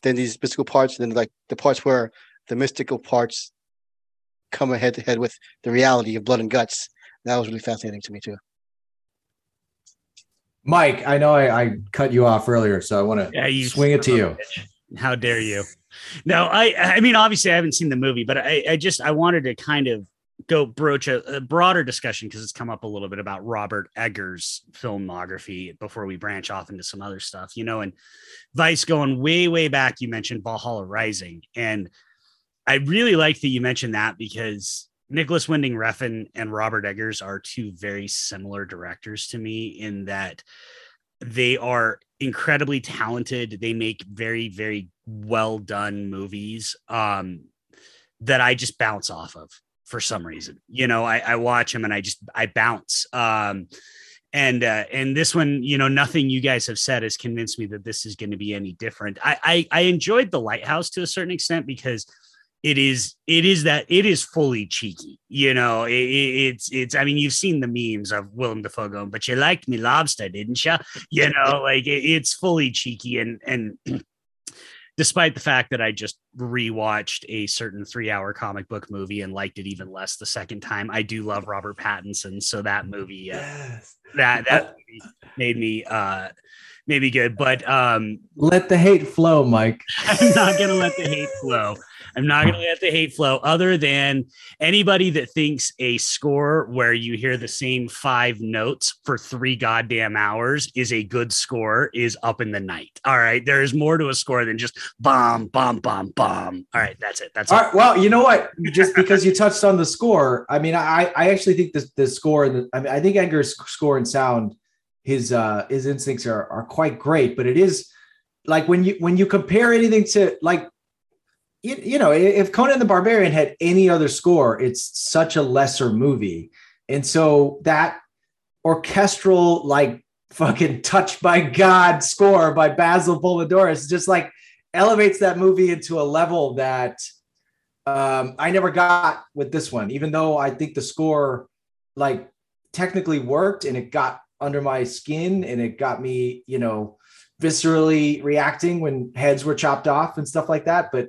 then these mystical parts, and then like the parts where the mystical parts come head to head with the reality of blood and guts. That was really fascinating to me too. Mike, I know I, I cut you off earlier, so I want to Yeah, you swing it to you. bitch. How dare you? No, I I mean obviously I haven't seen the movie, but I, I just I wanted to kind of go broach a, a broader discussion because it's come up a little bit about Robert Eggers' filmography before we branch off into some other stuff, you know, and Vice going way, way back. You mentioned Valhalla Rising, and I really like that you mentioned that because Nicolas Winding Refn and Robert Eggers are two very similar directors to me in that they are incredibly talented. They make very, very well done movies um, that I just bounce off of for some reason. You know, I, I watch him and I just I bounce. Um, and uh, and this one, you know, nothing you guys have said has convinced me that this is going to be any different. I, I I enjoyed the lighthouse to a certain extent because it is it is that it is fully cheeky you know it, it's it's i mean you've seen the memes of willem dafoe going but you liked me lobster didn't you you know like it, it's fully cheeky and and despite the fact that i just rewatched a certain three hour comic book movie and liked it even less the second time i do love robert pattinson. So that movie uh, yes. that that movie made me uh maybe good. But um let the hate flow mike. I'm not gonna let the hate flow I'm not going to let the hate flow, other than anybody that thinks a score where you hear the same five notes for three goddamn hours is a good score is up in the night. All right. There is more to a score than just bomb, bomb, bomb, bomb. All right. That's it. That's all it. Right, well, you know what? Just because you touched on the score, I mean, I, I actually think the, the score, the, I mean, I think Eggers' score and sound, his, uh, his instincts are, are quite great, but it is like when you, when you compare anything to like you, you know, if Conan the Barbarian had any other score, it's such a lesser movie. And so that orchestral, like fucking touched by God score by Basil Poledouris just like elevates that movie into a level that um, I never got with this one, even though I think the score like technically worked and it got under my skin and it got me, you know, viscerally reacting when heads were chopped off and stuff like that. But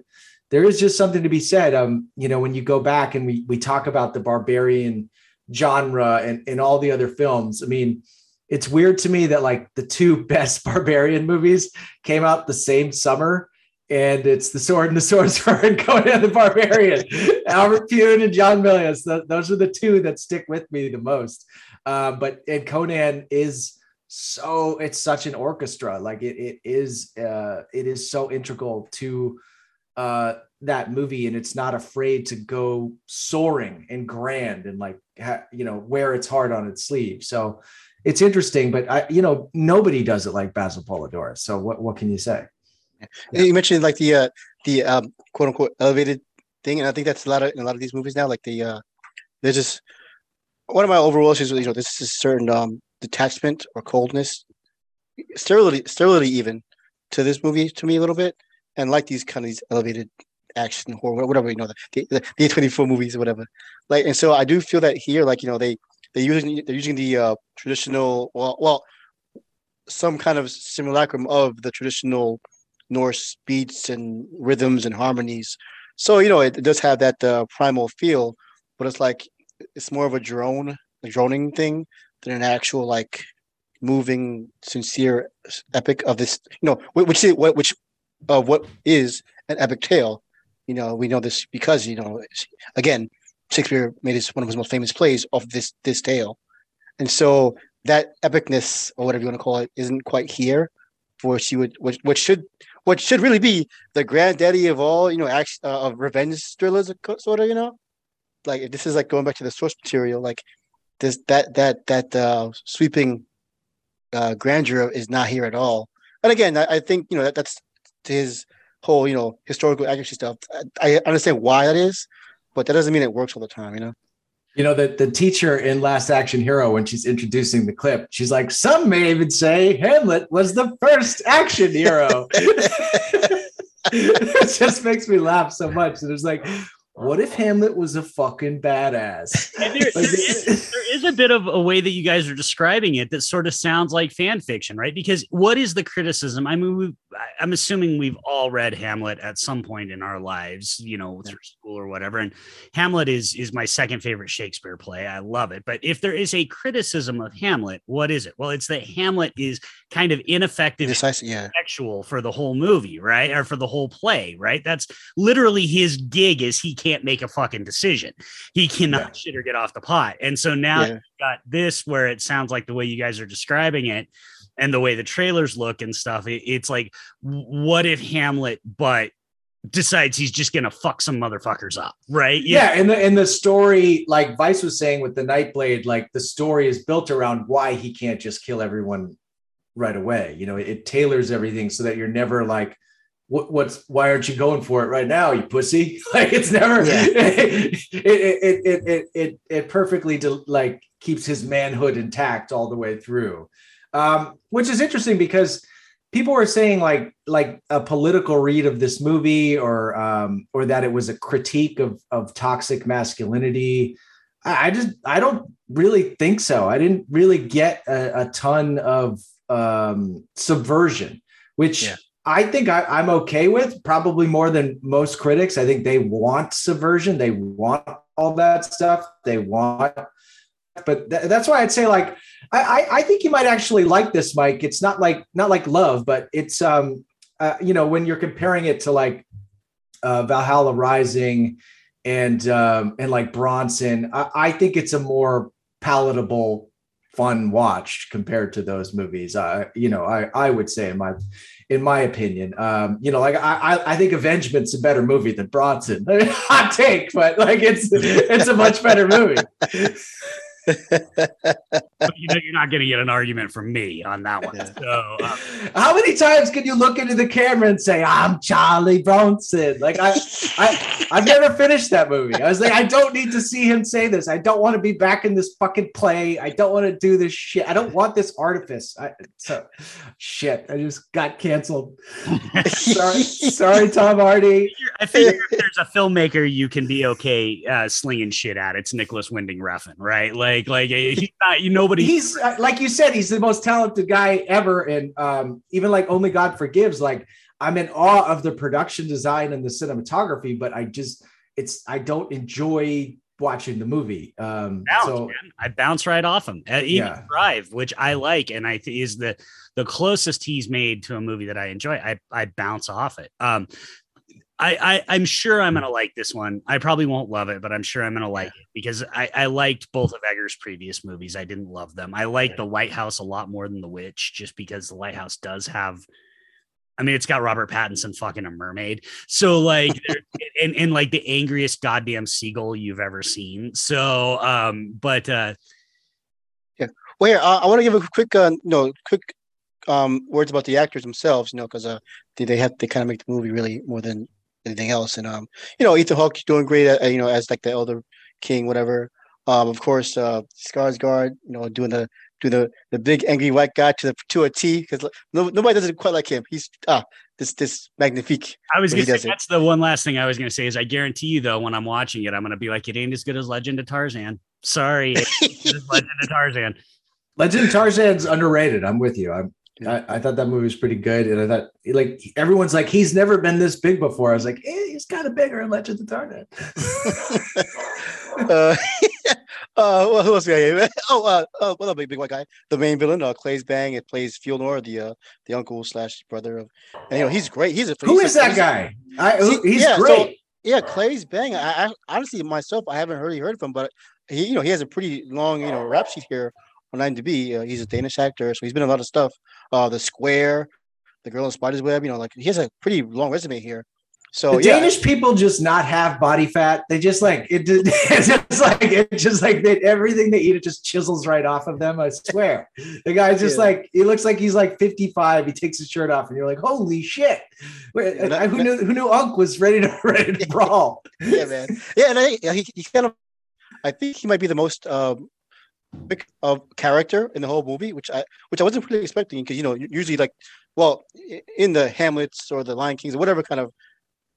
there is just something to be said. Um, you know, when you go back and we we talk about the barbarian genre and, and all the other films, I mean, it's weird to me that like the two best barbarian movies came out the same summer. And it's the sword and the sorcerer and Conan the Barbarian, Albert Pyun and John Milius. those are the two that stick with me the most. Uh, but and Conan is so it's such an orchestra. Like it, it is uh, it is so integral to uh, that movie and it's not afraid to go soaring and grand and like ha- you know wear its heart on its sleeve. So it's interesting but i you know nobody does it like basil poledouris so what, what can you say? Yeah. you mentioned like the uh the um quote unquote elevated thing and i think that's a lot of a lot of these movies now like the uh there's just one of my overall issues with, you know this is a certain um detachment or coldness sterility sterility even to this movie to me a little bit and like these kind of these elevated action horror, whatever you know, the the, the A24 movies or whatever. Like, and so I do feel that here, like you know, they they using they're using the uh, traditional, well, well, some kind of simulacrum of the traditional Norse beats and rhythms and harmonies. So you know, it, it does have that uh, primal feel, but it's like it's more of a drone, a droning thing than an actual like moving, sincere epic of this. You know, which which of what is an epic tale. You know, we know this because you know, again, Shakespeare made his one of his most famous plays of this this tale, and so that epicness or whatever you want to call it isn't quite here, for you would which, which should what should really be the granddaddy of all you know act, uh, of revenge thrillers sort of you know? Like if this is like going back to the source material like this that that that uh sweeping uh grandeur is not here at all. And again i, I think you know that, that's to his whole, you know, historical accuracy stuff. I, I understand why that is, but that doesn't mean it works all the time, you know. You know, the, the teacher in Last Action Hero, when she's introducing the clip, she's like, Some may even say Hamlet was the first action hero. it just makes me laugh so much. And it's like, what if Hamlet was a fucking badass? There, there, is, there is a bit of a way that you guys are describing it that sort of sounds like fan fiction, right? Because what is the criticism? I mean, I'm assuming we've all read Hamlet at some point in our lives, you know, through school or whatever. And Hamlet is is my second favorite Shakespeare play. I love it. But if there is a criticism of Hamlet, what is it? Well, it's that Hamlet is kind of ineffective, Decisive, yeah. sexual for the whole movie, right? Or for the whole play, right? That's literally his gig is he can't make a fucking decision. He cannot yeah. shit or get off the pot. And so now yeah. got this where it sounds like the way you guys are describing it and the way the trailers look and stuff. It, it's like, what if Hamlet, but decides he's just gonna fuck some motherfuckers up, right? Yeah, yeah and the and the story, like Vice was saying with the Nightblade, like the story is built around why he can't just kill everyone right away. You know, it, it tailors everything so that you're never like, what, what's why aren't you going for it right now, you pussy? Like it's never yeah. it, it, it, it, it, it perfectly de- like keeps his manhood intact all the way through. Um, which is interesting because people were saying like like a political read of this movie or um or that it was a critique of of toxic masculinity i, I just i don't really think so i didn't really get a, a ton of um subversion which Yeah. I think I, I'm okay with probably more than most critics. I think they want subversion. They want all that stuff. They want, but th- that's why I'd say like I, I I think you might actually like this, Mike. It's not like not like love, but it's um uh, you know when you're comparing it to like uh, Valhalla Rising and um and like Bronson, I, I think it's a more palatable, fun watch compared to those movies. Uh, you know, I I would say in my in my opinion. Um, you know, like I, I, I think Avengement's a better movie than Bronson. Hot take, but like it's it's a much better movie. You know, you're not going to get an argument from me on that one. Yeah. So, uh, How many times can you look into the camera and say, "I'm Charlie Bronson"? Like I, I, I've never finished that movie. I was like, I don't need to see him say this. I don't want to be back in this fucking play. I don't want to do this shit. I don't want this artifice. I, so, shit. I just got canceled. Sorry, sorry, Tom Hardy. I figure if there's a filmmaker you can be okay uh, slinging shit at, it's Nicolas Winding Refn, right? Like, like like he's not, you nobody. he's uh, like you said he's the most talented guy ever and um, even like only god forgives like i'm in awe of the production design and the cinematography but i just it's i don't enjoy watching the movie um bounce, so man. I bounce right off him. Uh, even Yeah. Drive, which I like, and I think is the the closest he's made to a movie that I enjoy. I I bounce off it. Um, I, I I'm sure I'm gonna like this one. I probably won't love it, but I'm sure I'm gonna like it because I I liked both of Eggers' previous movies. I didn't love them. I like The Lighthouse a lot more than The Witch, just because The Lighthouse does have. I mean, it's got Robert Pattinson fucking a mermaid. So like, and, and like the angriest goddamn seagull you've ever seen. So, um, but uh, yeah. Well, here, uh, I want to give a quick, uh, no, quick um, words about the actors themselves. You know, because uh, they, they have they kind of make the movie really more than anything else. And um, you know, Ethan Hawke doing great. Uh, you know, as like the Elder King, whatever. Um, of course, uh, Skarsgård, you know, doing the do the the big angry white guy to the to a T because no, nobody does it quite like him. He's ah this this magnifique. I was gonna say does it. that's the one last thing I was gonna say is I guarantee you though when I'm watching it I'm gonna be like it ain't as good as Legend of Tarzan. Sorry, Legend of Tarzan. legend of tarzan's underrated i'm with you i'm I, I thought that movie was pretty good, and I thought like everyone's like he's never been this big before. I was like, eh, he's kind of bigger in Legend of Tarzan. uh, uh, well, who else we got here? Oh, uh, uh, what big, big white guy. The main villain, uh, Claes Bang. It plays Fjölnir, the uh, the uncle slash brother of. And you know he's great. He's a Who he's is a- that guy? I, See, he's yeah, so- great. Yeah, Claes Bang. I, I honestly myself I haven't really heard of him, but he you know he has a pretty long you know rap sheet here on IMDb. Uh, he's a Danish actor, so he's been in a lot of stuff. Uh, The Square, The Girl in Spider's Web. You know, like he has a pretty long resume here. So the yeah, Danish people just not have body fat. They just like it. It's just like it. Just like they, everything they eat, it just chisels right off of them. I swear, the guy's just Yeah. like he looks like he's like fifty five. He takes his shirt off, and you're like, holy shit! Yeah, that- who knew? Who knew Unk was ready to ready to brawl? yeah, man. Yeah, and I, he, he kind of, I think he might be the most um, big of character in the whole movie, which I, which I wasn't really expecting because you know usually like, well, in the Hamlets or the Lion Kings or whatever kind of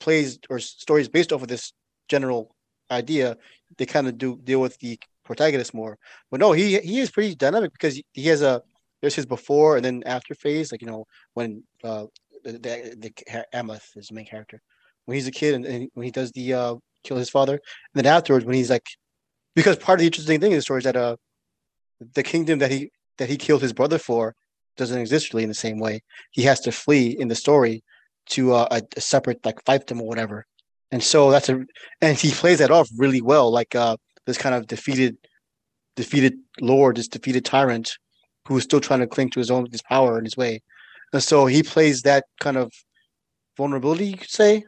plays or stories based off of this general idea, they kind of do deal with the protagonist more. But no, he he is pretty dynamic because he, has a there's his before and then after phase, like you know when uh the the, Amleth is the main character when he's a kid and, and when he does the uh kill his father and then afterwards when he's like because part of the interesting thing in the story is that uh the kingdom that he that he killed his brother for doesn't exist really in the same way. He has to flee in the story to uh, a, a separate like fiefdom or whatever. And so that's a and he plays that off really well like uh this kind of defeated defeated lord this defeated tyrant who's still trying to cling to his own his power and his way. And so he plays that kind of vulnerability you could say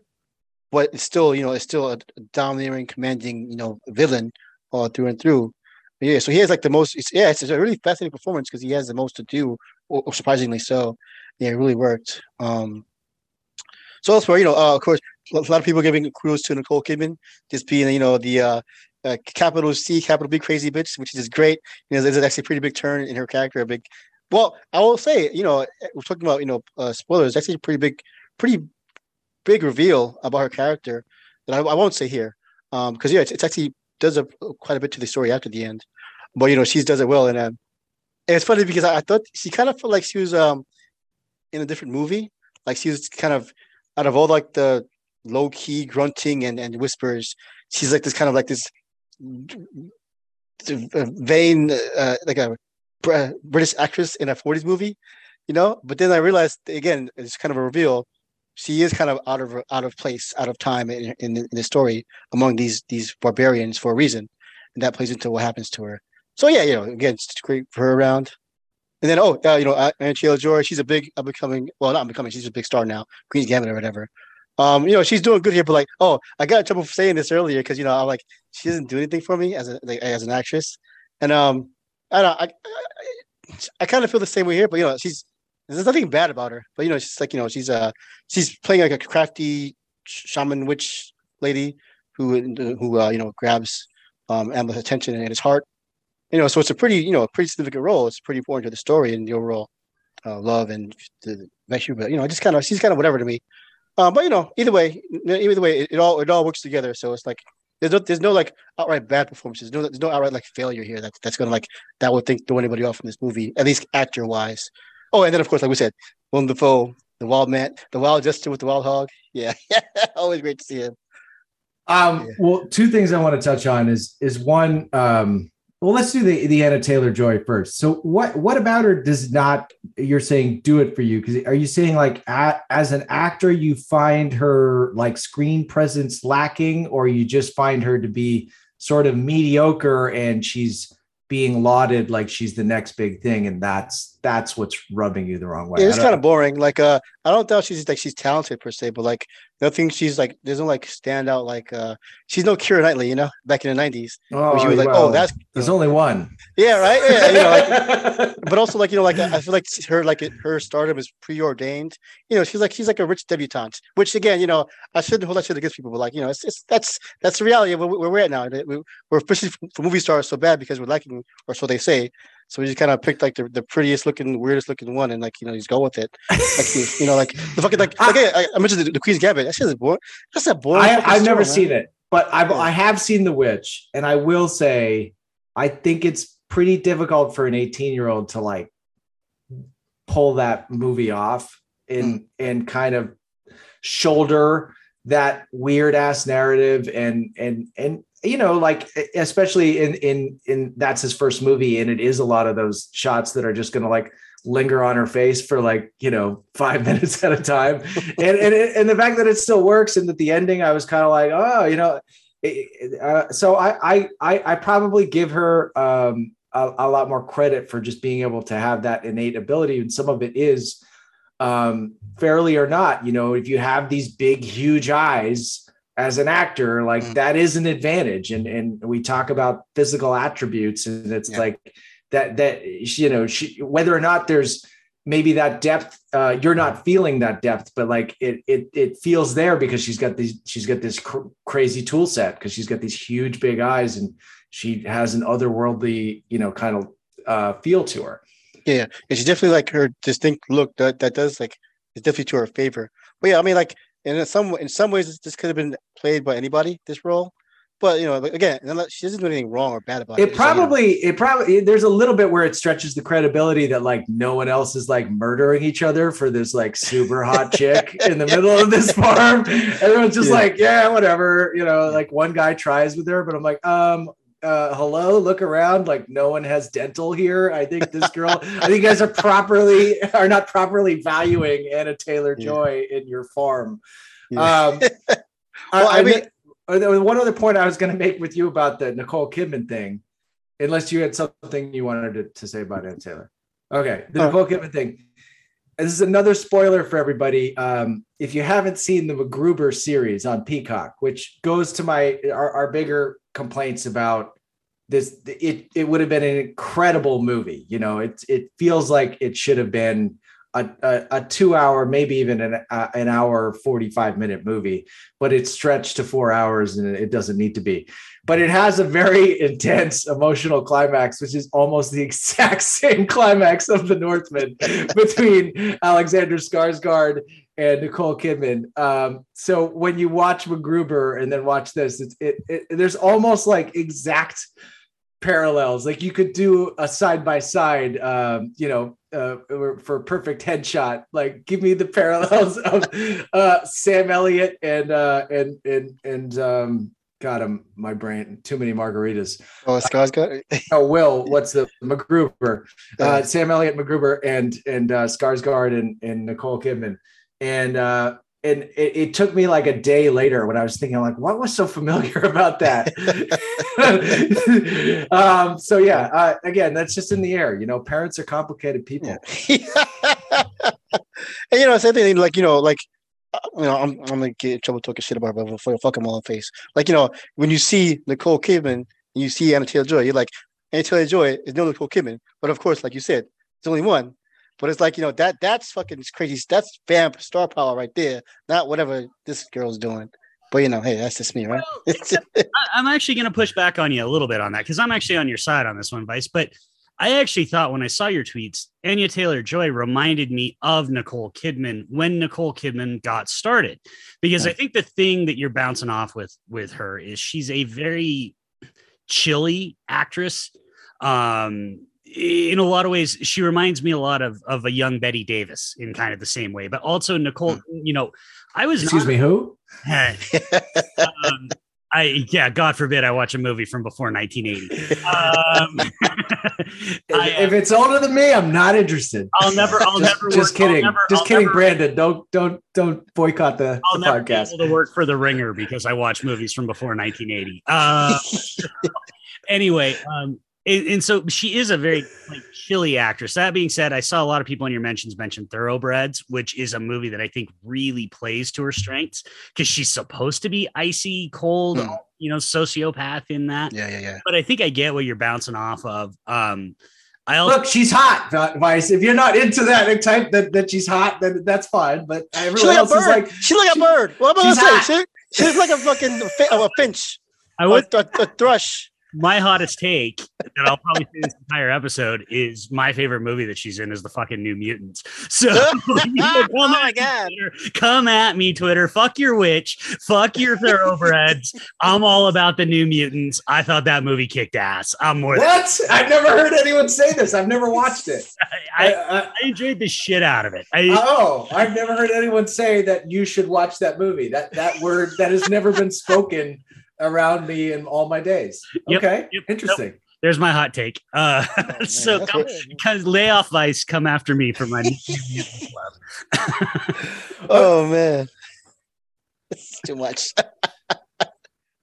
but it's still you know it's still a domineering commanding you know villain all through and through yeah so he has like the most it's yeah it's a really fascinating performance because he has the most to do or, or surprisingly so yeah it really worked um so elsewhere you know uh, of course a lot of people giving kudos to nicole kidman just being you know the uh uh, capital C, capital B, crazy bitch, which is great. You know, there's actually a pretty big turn in her character, a big Well, I will say, you know, we're talking about you know uh, spoilers. Actually, a pretty big, pretty big reveal about her character that I, I won't say here, um, because yeah, it's, it's actually does a quite a bit to the story after the end, but you know, she does it well, and um, and it's funny because I, I thought she kind of felt like she was um in a different movie, like she was kind of out of all like the low key grunting and and whispers, she's like this kind of like this vain, uh, like a British actress in a 40s movie, you know. But then I realized again, it's kind of a reveal. She is kind of out of out of place, out of time in, in, in the story among these these barbarians for a reason, and that plays into what happens to her. So yeah, you know, again, it's great for her around. And then oh, uh, you know, Anya Joy, she's a big, I'm becoming, well, not becoming, she's a big star now, Queen's Gambit or whatever. Um, you know, she's doing good here, but like, oh, I got in trouble for saying this earlier because you know, I'm like, she doesn't do anything for me as a like, as an actress, and um, I don't, I, I, I kind of feel the same way here, but you know, she's there's nothing bad about her, but you know, she's like, you know, she's uh, she's playing like a crafty shaman witch lady who who uh, you know grabs um Amleth's attention and his heart, you know, so it's a pretty you know a pretty significant role. It's pretty important to the story and the overall uh, love and the But you know, just kind of she's kind of whatever to me. Um, but you know, either way, either way, it, it, all it all works together. So it's like there's no there's no like outright bad performances. No, there's no outright like failure here. That that's gonna like that would think throw anybody off in this movie, at least actor wise. Oh, and then of course, like we said, Dafoe, the wild man, the wild jester with the wild hog. Yeah, always great to see him. Um, yeah. well, two things I want to touch on is is one, um, well, let's do the the Anya Taylor Joy first. So, what what about her does not you're saying do it for you? Because are you saying like a, as an actor you find her like screen presence lacking, or you just find her to be sort of mediocre and she's being lauded like she's the next big thing, and that's that's what's rubbing you the wrong way. It's kind of boring. Like, uh, I don't doubt she's like she's talented per se, but like nothing. She's like there's no like standout. Like, uh, she's no Keira Knightley, you know, back in the nineties. Oh, she was like, well, oh, that's there's know. only one. Yeah, right. Yeah, you know, like, but also like you know, like I feel like her like her stardom is preordained. You know, she's like she's like a rich debutante, which again, you know, I shouldn't hold that shit against people, but like you know, it's, it's that's that's the reality of where, we're at now. We, are especially for movie stars so bad because we're lacking, or so they say. So we just kind of picked like the, the prettiest looking, weirdest looking one, and like you know, he's go with it. Like you know, like the fucking like, like I, I mentioned the, the, Queen's Gambit. That shit is boring. That's a boring. I, have never man. seen it, but I've yeah. I have seen The Witch, and I will say, I think it's pretty difficult for an 18 year old to like pull that movie off and mm. and kind of shoulder that weird ass narrative and and and you know like especially in in in that's his first movie and it is a lot of those shots that are just going to like linger on her face for like you know five minutes at a time. And and and the fact that it still works and that the ending i was kind of like oh you know uh, so I, I i probably give her um a, a, lot more credit for just being able to have that innate ability and some of it is um fairly or not you know if you have these big huge eyes as an actor like mm. that is an advantage and and we talk about physical attributes and it's yeah. like that that you know she, whether or not there's maybe that depth uh, you're not feeling that depth but like it it it feels there because she's got these she's got this cr- crazy tool set because she's got these huge big eyes and she has an otherworldly you know kind of uh, feel to her yeah and she's definitely like her distinct look that that does like it's definitely to her favor but yeah i mean like and in some in some ways this could have been played by anybody this role. But you know again she doesn't do anything wrong or bad about it. It probably it probably there's a little bit where it stretches the credibility that like no one else is like murdering each other for this like super hot chick in the middle of this farm. Everyone's just yeah. like yeah whatever you know like one guy tries with her but i'm like um uh, hello, look around. Like no one has dental here. I think this girl, I think you guys are properly are not properly valuing Anya Taylor Joy yeah. in your farm. Yeah. Um, well, I, I mean, uh, one other point I was going to make with you about the Nicole Kidman thing, unless you had something you wanted to, to say about Anna Taylor. Okay, the oh. Nicole Kidman thing. This is another spoiler for everybody. Um, if you haven't seen the MacGruber series on Peacock, which goes to my our, our bigger complaints about this it it would have been an incredible movie you know it it feels like it should have been a, a, a two hour, maybe even an, uh, an hour, 45 minute movie, but it's stretched to four hours and it doesn't need to be. But it has a very intense emotional climax, which is almost the exact same climax of The Northman between Alexander Skarsgård and Nicole Kidman. Um, so when you watch MacGruber and then watch this, it's, it, it there's almost like exact parallels. Like you could do a side by side, um, you know, uh, for perfect headshot. Like give me the parallels of uh, Sam Elliott and uh, and and and um, God, I'm my brain too many margaritas. Oh, Skarsgård. oh, Will, what's the MacGruber? Uh, Sam Elliott, MacGruber, and and uh, Skarsgård and and Nicole Kidman, and uh, and it, it, took me like a day later when I was thinking like, what was so familiar about that? um, so yeah, uh, again, that's just in the air. You know, parents are complicated people. Yeah. and you know, same thing. Like you know, like uh, you know, I'm I'm gonna get in trouble talking shit about before you fuck him all in face. Like you know, when you see Nicole Kidman, and you see Anya Taylor Joy, you're like, Anya Taylor Joy is no Nicole Kidman, but of course, like you said, it's only one. But it's like you know that that's fucking crazy. That's vamp star power right there. Not whatever this girl's doing. But you know, hey, that's just me, right? Well, I'm actually going to push back on you a little bit on that because I'm actually on your side on this one, Vice. But I actually thought when I saw your tweets, Anya Taylor Joy reminded me of Nicole Kidman when Nicole Kidman got started, because I think the thing that you're bouncing off with with her is she's a very chilly actress. Um, in a lot of ways, she reminds me a lot of of a young Bette Davis in kind of the same way. But also Nicole, hmm. you know, I was excuse not, me, who? um, I yeah, God forbid I watch a movie from before 1980. Um, if, I, if, it's older than me, I'm not interested. I'll never. I'll just, never. Just work, kidding. Never, just I'll kidding, Brandon. Don't don't don't boycott the, I'll the never podcast. Be able to work for the Ringer because I watch movies from before 1980. Uh, anyway, um, and, and, so she is a very like chilly actress. That being said, I saw a lot of people in your mentions mention Thoroughbreds, which is a movie that I think really plays to her strengths because she's supposed to be icy, cold, mm. you know, sociopath in that. Yeah, yeah, yeah. But I think I get what you're bouncing off of. Um, I also- look, she's hot, Vice. If you're not into that type that, that she's hot, then that's fine. But everyone like else is like she's like a bird. What am I gonna say? She, she's like a fucking a finch. I would a, a, a thrush my hottest take that I'll probably say this entire episode is my favorite movie that she's in is the fucking New Mutants. So oh my god, Twitter, come at me, Twitter. Fuck your witch. Fuck your thoroughbreds. I'm all about the New Mutants. I thought that movie kicked ass. I'm more. What? Than- I've never heard anyone say this. I've never watched it. I, I, uh, uh, I, enjoyed the shit out of it. I, oh, I've never heard anyone say that you should watch that movie. That that word that has never been spoken around me in all my days. Yep, okay, yep, interesting. Yep. There's my hot take. Uh, oh, so come, come, lay off Vice, come after me for my oh man, it's too much.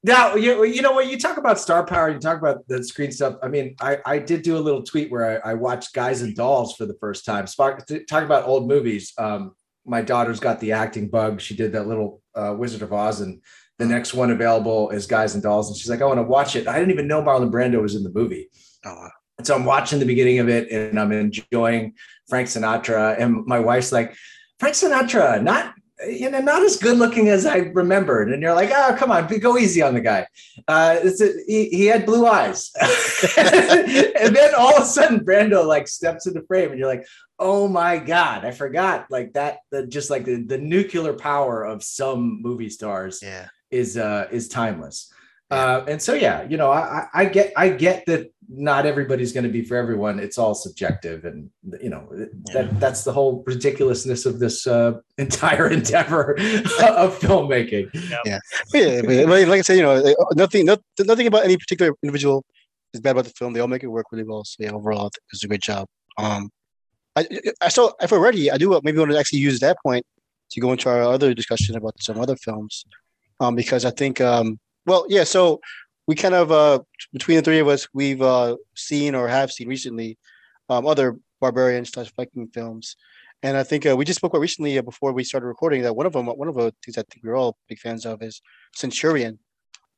now you you know when you talk about star power, you talk about the screen stuff. I mean, I I did do a little tweet where I, I watched Guys and Dolls for the first time. Spark talk about old movies. Um, my daughter's got the acting bug. She did that little uh, Wizard of Oz and the next one available is Guys and Dolls. And she's like, I want to watch it. I didn't even know Marlon Brando was in the movie. Oh. And so I'm watching the beginning of it and I'm enjoying Frank Sinatra. And my wife's like, Frank Sinatra, not you know, not as good looking as I remembered. And you're like, oh, come on, go easy on the guy. Uh, a, he, he had blue eyes. and then all of a sudden, Brando like steps in the frame, and you're like, oh my God, I forgot like that, the, just like the, the nuclear power of some movie stars. Yeah is uh is timeless. Uh, and so yeah, you know, I, I get I get that not everybody's going to be for everyone. It's all subjective, and you know that that's the whole ridiculousness of this uh, entire endeavor of filmmaking. Yeah, yeah, but like I said, you know, nothing, not, nothing about any particular individual is bad about the film. They all make it work really well. So yeah, overall, it's a great job. Um, I, I saw if we're ready, I do maybe want to actually use that point to go into our other discussion about some other films um, because I think, um, well, yeah. So we kind of uh, between the three of us, we've uh, seen or have seen recently um, other barbarian slash Viking films, and I think uh, we just spoke about recently uh, before we started recording that one of them, one of the things I think we're all big fans of is Centurion,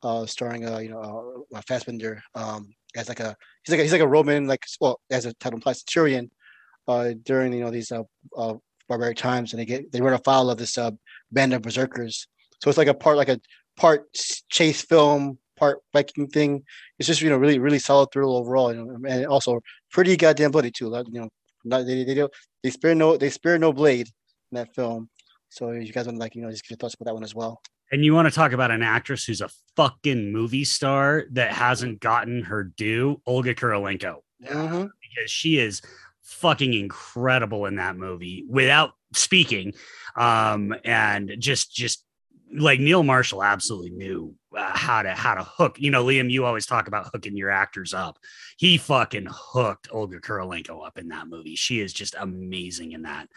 uh, starring uh, you know uh, Fassbender um, as like a he's like a, he's like a Roman like well as a title implies Centurion uh, during you know these uh, uh, barbaric times, and they get they run afoul of this uh, band of berserkers. So it's like a part like a part chase film, part Viking thing. It's just you know really really solid thrill overall, you know, and also pretty goddamn bloody too. Like, you know, not, they they don't they spare no they spare no blade in that film. So you guys want to like you know just give your thoughts about that one as well. And you want to talk about an actress who's a fucking movie star that hasn't gotten her due, Olga Kurylenko. Mm-hmm. Because she is fucking incredible in that movie without speaking. Um, and just just like Neil Marshall absolutely knew uh, how to how to hook. You know, Liam, you always talk about hooking your actors up. He fucking hooked Olga Kurylenko up in that movie. She is just amazing in that.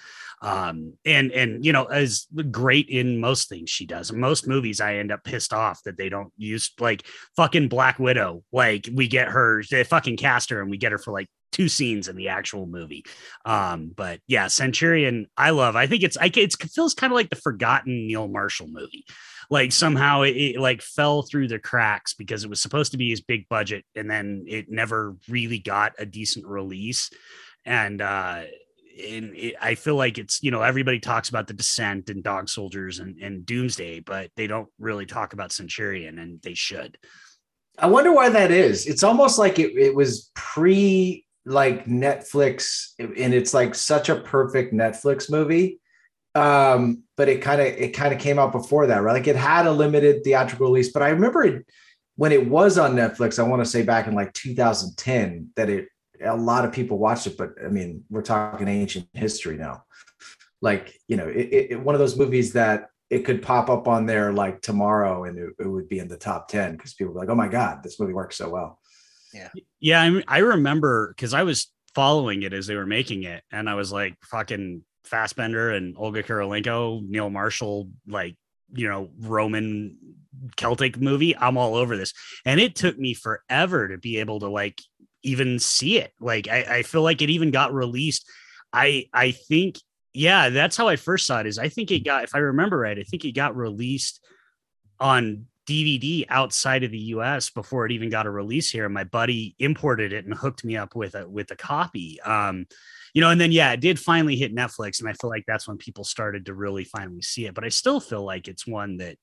Um, and and you know, as great in most things she does. Most movies, I end up pissed off that they don't use like fucking Black Widow. Like we get her, they fucking cast her, and we get her for like two scenes in the actual movie. Um, but yeah, Centurion, I love. I think it's I it feels kind of like the forgotten Neil Marshall movie. Like somehow it, it, like fell through the cracks because it was supposed to be his big budget, and then it never really got a decent release. And uh, and it, I feel like it's you know everybody talks about the Descent and Dog Soldiers and, and Doomsday, but they don't really talk about Centurion, and they should. I wonder why that is. It's almost like it, it was pre like Netflix, and it's like such a perfect Netflix movie. Um, but it kind of it kind of came out before that, right? Like it had a limited theatrical release, but I remember it when it was on Netflix. I want to say back in like 2010 that it a lot of people watched it, but I mean we're talking ancient history now. Like you know, it, it one of those movies that it could pop up on there like tomorrow and it, it would be in the top 10 because people were like, oh my God, this movie works so well. Yeah. Yeah. I, I remember because I was following it as they were making it. And I was like, fucking Fassbender and Olga Kurylenko, Neil Marshall, like, you know, Roman Celtic movie. I'm all over this. And it took me forever to be able to like even see it. Like, I, I feel like it even got released. I, I think, yeah, that's how I first saw it. Is I think it got, if I remember right, I think it got released on DVD outside of the US before it even got a release here. My buddy imported it and hooked me up with a with a copy. Um, you know, and then yeah, it did finally hit Netflix, and I feel like that's when people started to really finally see it. But I still feel like it's one that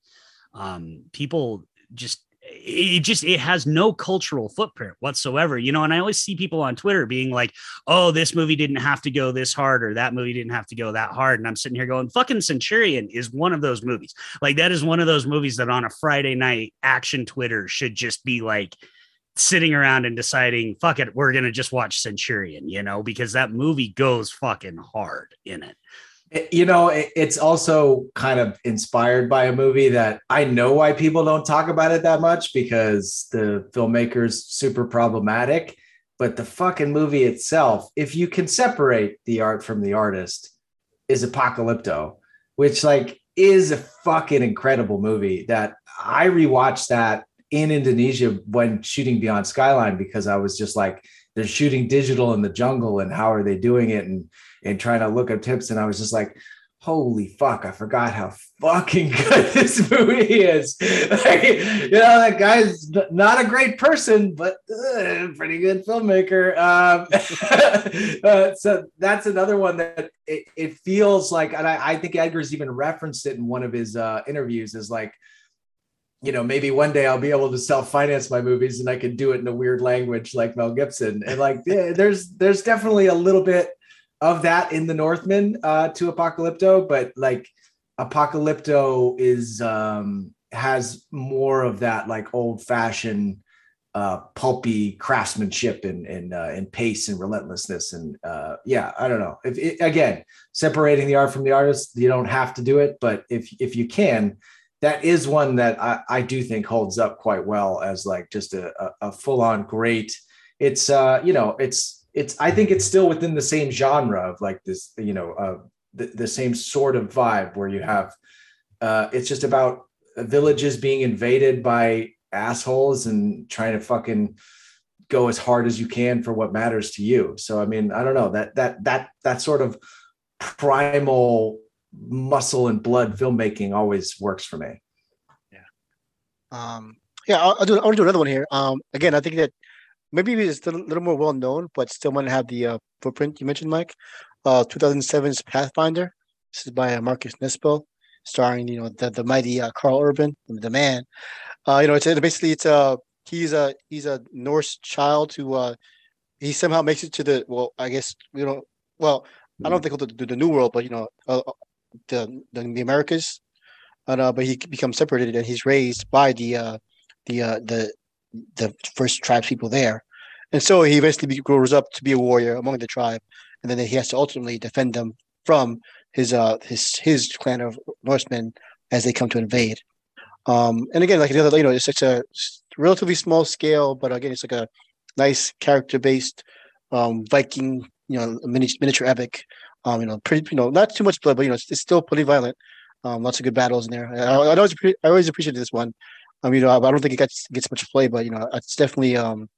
um, people just it just it has no cultural footprint whatsoever you know and i always see people on twitter being like oh this movie didn't have to go this hard or that movie didn't have to go that hard and i'm sitting here going fucking centurion is one of those movies. Like that is one of those movies that on a friday night action twitter should just be like sitting around and deciding fuck it we're gonna just watch centurion you know because that movie goes fucking hard in it Eh, you know it's also kind of inspired by a movie that i know why people don't talk about it that much because the filmmaker's super problematic but the fucking movie itself if you can separate the art from the artist is apocalypto which like is a fucking incredible movie that i rewatched that in indonesia when shooting beyond skyline because i was just like they're shooting digital in the jungle and how are they doing it and and trying to look up tips. And I was just like, holy fuck, I forgot how fucking good this movie is. like, you know, that guy's not a great person, but uh, pretty good filmmaker. Um, uh, so that's another one that it, it feels like, and I, I, think Eggers even referenced it in one of his uh, interviews is like, you know, maybe one day I'll be able to self-finance my movies and I can do it in a weird language like Mel Gibson. And like, yeah, there's there's definitely a little bit of that in the Northman uh, to Apocalypto, but like Apocalypto is um, has more of that like old fashioned uh, pulpy craftsmanship and and uh, and pace and relentlessness and uh, yeah, I don't know. If it, again separating the art from the artist, you don't have to do it, but if if you can, that is one that I, I do think holds up quite well as like just a, a, a full on great. It's uh you know it's it's I think it's still within the same genre of like this, you know, uh, the, the same sort of vibe where you have uh, it's just about villages being invaded by assholes and trying to fucking go as hard as you can for what matters to you. So I mean, I don't know that that that that sort of primal muscle and blood filmmaking always works for me. Yeah. Um, yeah, I'll, I'll do. I'll do another one here. Um, again, I think that maybe it's a little more well known, but still might have the uh, footprint you mentioned, Mike. uh, 2007's Pathfinder. This is by uh, Marcus Nispel, starring you know the the mighty uh, Karl Urban, the man. Uh, you know, it's basically it's a he's a he's a Norse child who uh, he somehow makes it to the well, I guess you know, well, I don't think the, the, New World, but you know, uh, uh, the, the, the Americas. And, uh, but he becomes separated, and he's raised by the uh, the uh, the the first tribes people there, and so he eventually grows up to be a warrior among the tribe, and then he has to ultimately defend them from his uh his his clan of Norsemen as they come to invade. Um, and again, like the other, you know, it's such a relatively small scale, but again, it's like a nice character based um, Viking you know miniature epic. Um, you know, pretty you know not too much blood, but you know it's, it's still pretty violent. Um, lots of good battles in there. I, I always I always appreciated this one. Um, you know, I, I don't think it gets gets much play, but you know, it's definitely um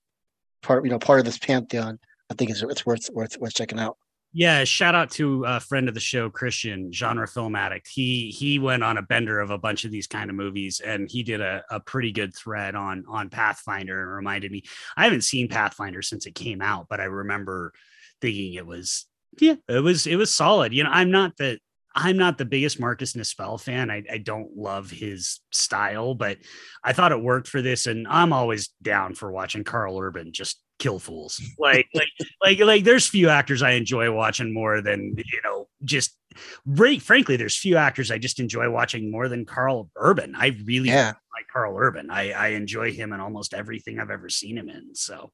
part you know part of this pantheon. I think it's it's worth worth worth checking out. Yeah, shout out to a friend of the show, Christian, genre film addict. He he went on a bender of a bunch of these kind of movies, and he did a, a pretty good thread on on Pathfinder, and reminded me. I haven't seen Pathfinder since it came out, but I remember thinking it was yeah, it was it was solid. You know, I'm not the I'm not the biggest Marcus Nispel fan. I, I don't love his style, but I thought it worked for this, and I'm always down for watching Karl Urban just kill fools. Like like like like there's few actors I enjoy watching more than you know just right frankly there's few actors I just enjoy watching more than Karl Urban. I really yeah. like Karl Urban. I I enjoy him in almost everything I've ever seen him in. So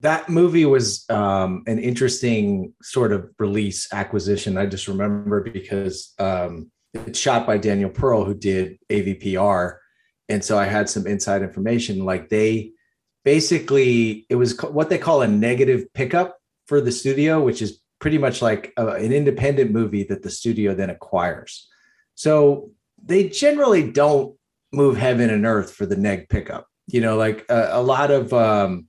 that movie was um, an interesting sort of release acquisition. I just remember because um, it's shot by Daniel Pearl, who did AVPR, and so I had some inside information. Like they basically, it was what they call a negative pickup for the studio, which is pretty much like a, an independent movie that the studio then acquires. So they generally don't move heaven and earth for the neg pickup. You know, like a, a lot of um,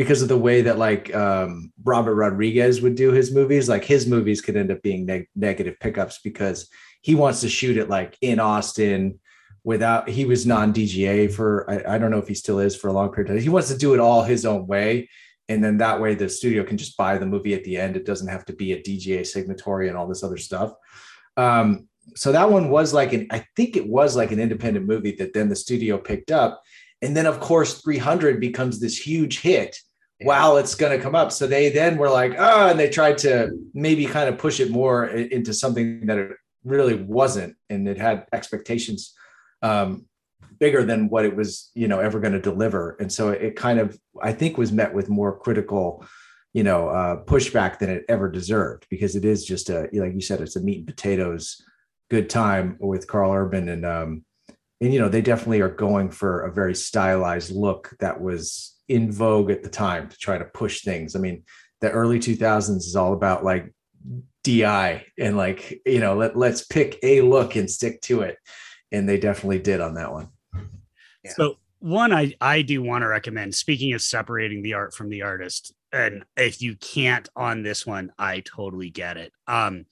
because of the way that like um, Robert Rodriguez would do his movies. Like his movies could end up being neg- negative pickups because he wants to shoot it like in Austin without he was non DGA for I, I, don't know if he still is for a long period of time. He wants to do it all his own way. And then that way the studio can just buy the movie at the end. It doesn't have to be a DGA signatory and all this other stuff. Um, so that one was like an I think it was like an independent movie that then the studio picked up. And then of course 300 becomes this huge hit while it's going to come up. So they then were like, oh, and they tried to maybe kind of push it more into something that it really wasn't, and it had expectations um, bigger than what it was, you know, ever going to deliver. And so it kind of, I think, was met with more critical, you know, uh, pushback than it ever deserved because it is just a, like you said, it's a meat and potatoes good time with Karl Urban and um, and you know they definitely are going for a very stylized look that was in vogue at the time to try to push things. I mean, the early 2000s is all about like DI and like, you know, let, let's pick a look and stick to it. And they definitely did on that one. Yeah. So one I, I do want to recommend, speaking of separating the art from the artist, and if you can't on this one, I totally get it. Um,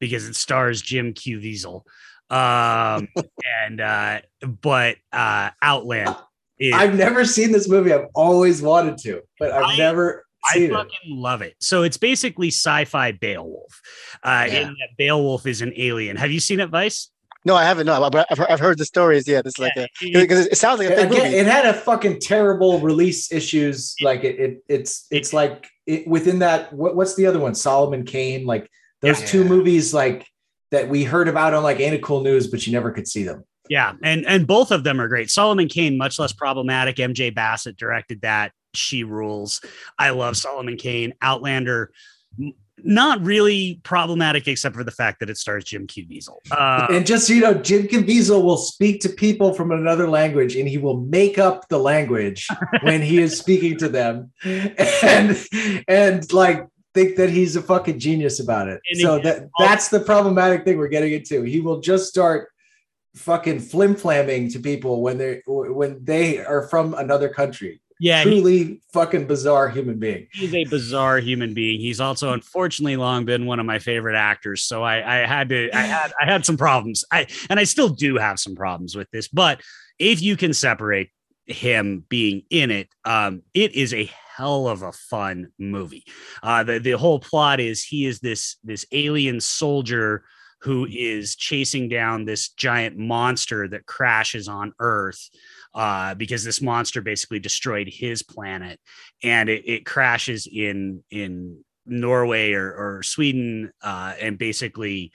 because it stars Jim Caviezel. Um, and uh, but uh Outland is, I've never seen this movie. I've always wanted to, but I've I, never I fucking it. love it. So it's basically sci-fi Beowulf. Uh, yeah. and Beowulf is an alien. Have you seen it, Vice? No, I haven't. No, but I've, I've heard the stories. Yeah, it's like because it, it, sounds like a Again, movie. It had a fucking terrible release issues. Like it, it it's it's like it, within that. What, what's the other one? Solomon Kane. Like those yeah. two movies, like that we heard about on like Ain't Cool News, but you never could see them. Yeah, and and both of them are great. Solomon Kane, much less problematic. MJ Bassett directed that. She rules. I love Solomon Kane. Outlander, not really problematic except for the fact that it stars Jim Caviezel. Uh, and just so you know, Jim Caviezel will speak to people from another language, and he will make up the language when he is speaking to them, and and like think that he's a fucking genius about it. And so that that's the problematic thing we're getting into. He will just start fucking flim flamming to people when they when they are from another country. Yeah, truly fucking bizarre human being. He's a bizarre human being. He's also unfortunately long been one of my favorite actors. So I, I had to, I had, I had some problems. I and I still do have some problems with this. But if you can separate him being in it, um, it is a hell of a fun movie. Uh, the the whole plot is he is this this alien soldier who is chasing down this giant monster that crashes on Earth uh, because this monster basically destroyed his planet, and it, it crashes in in Norway or, or Sweden, uh, and basically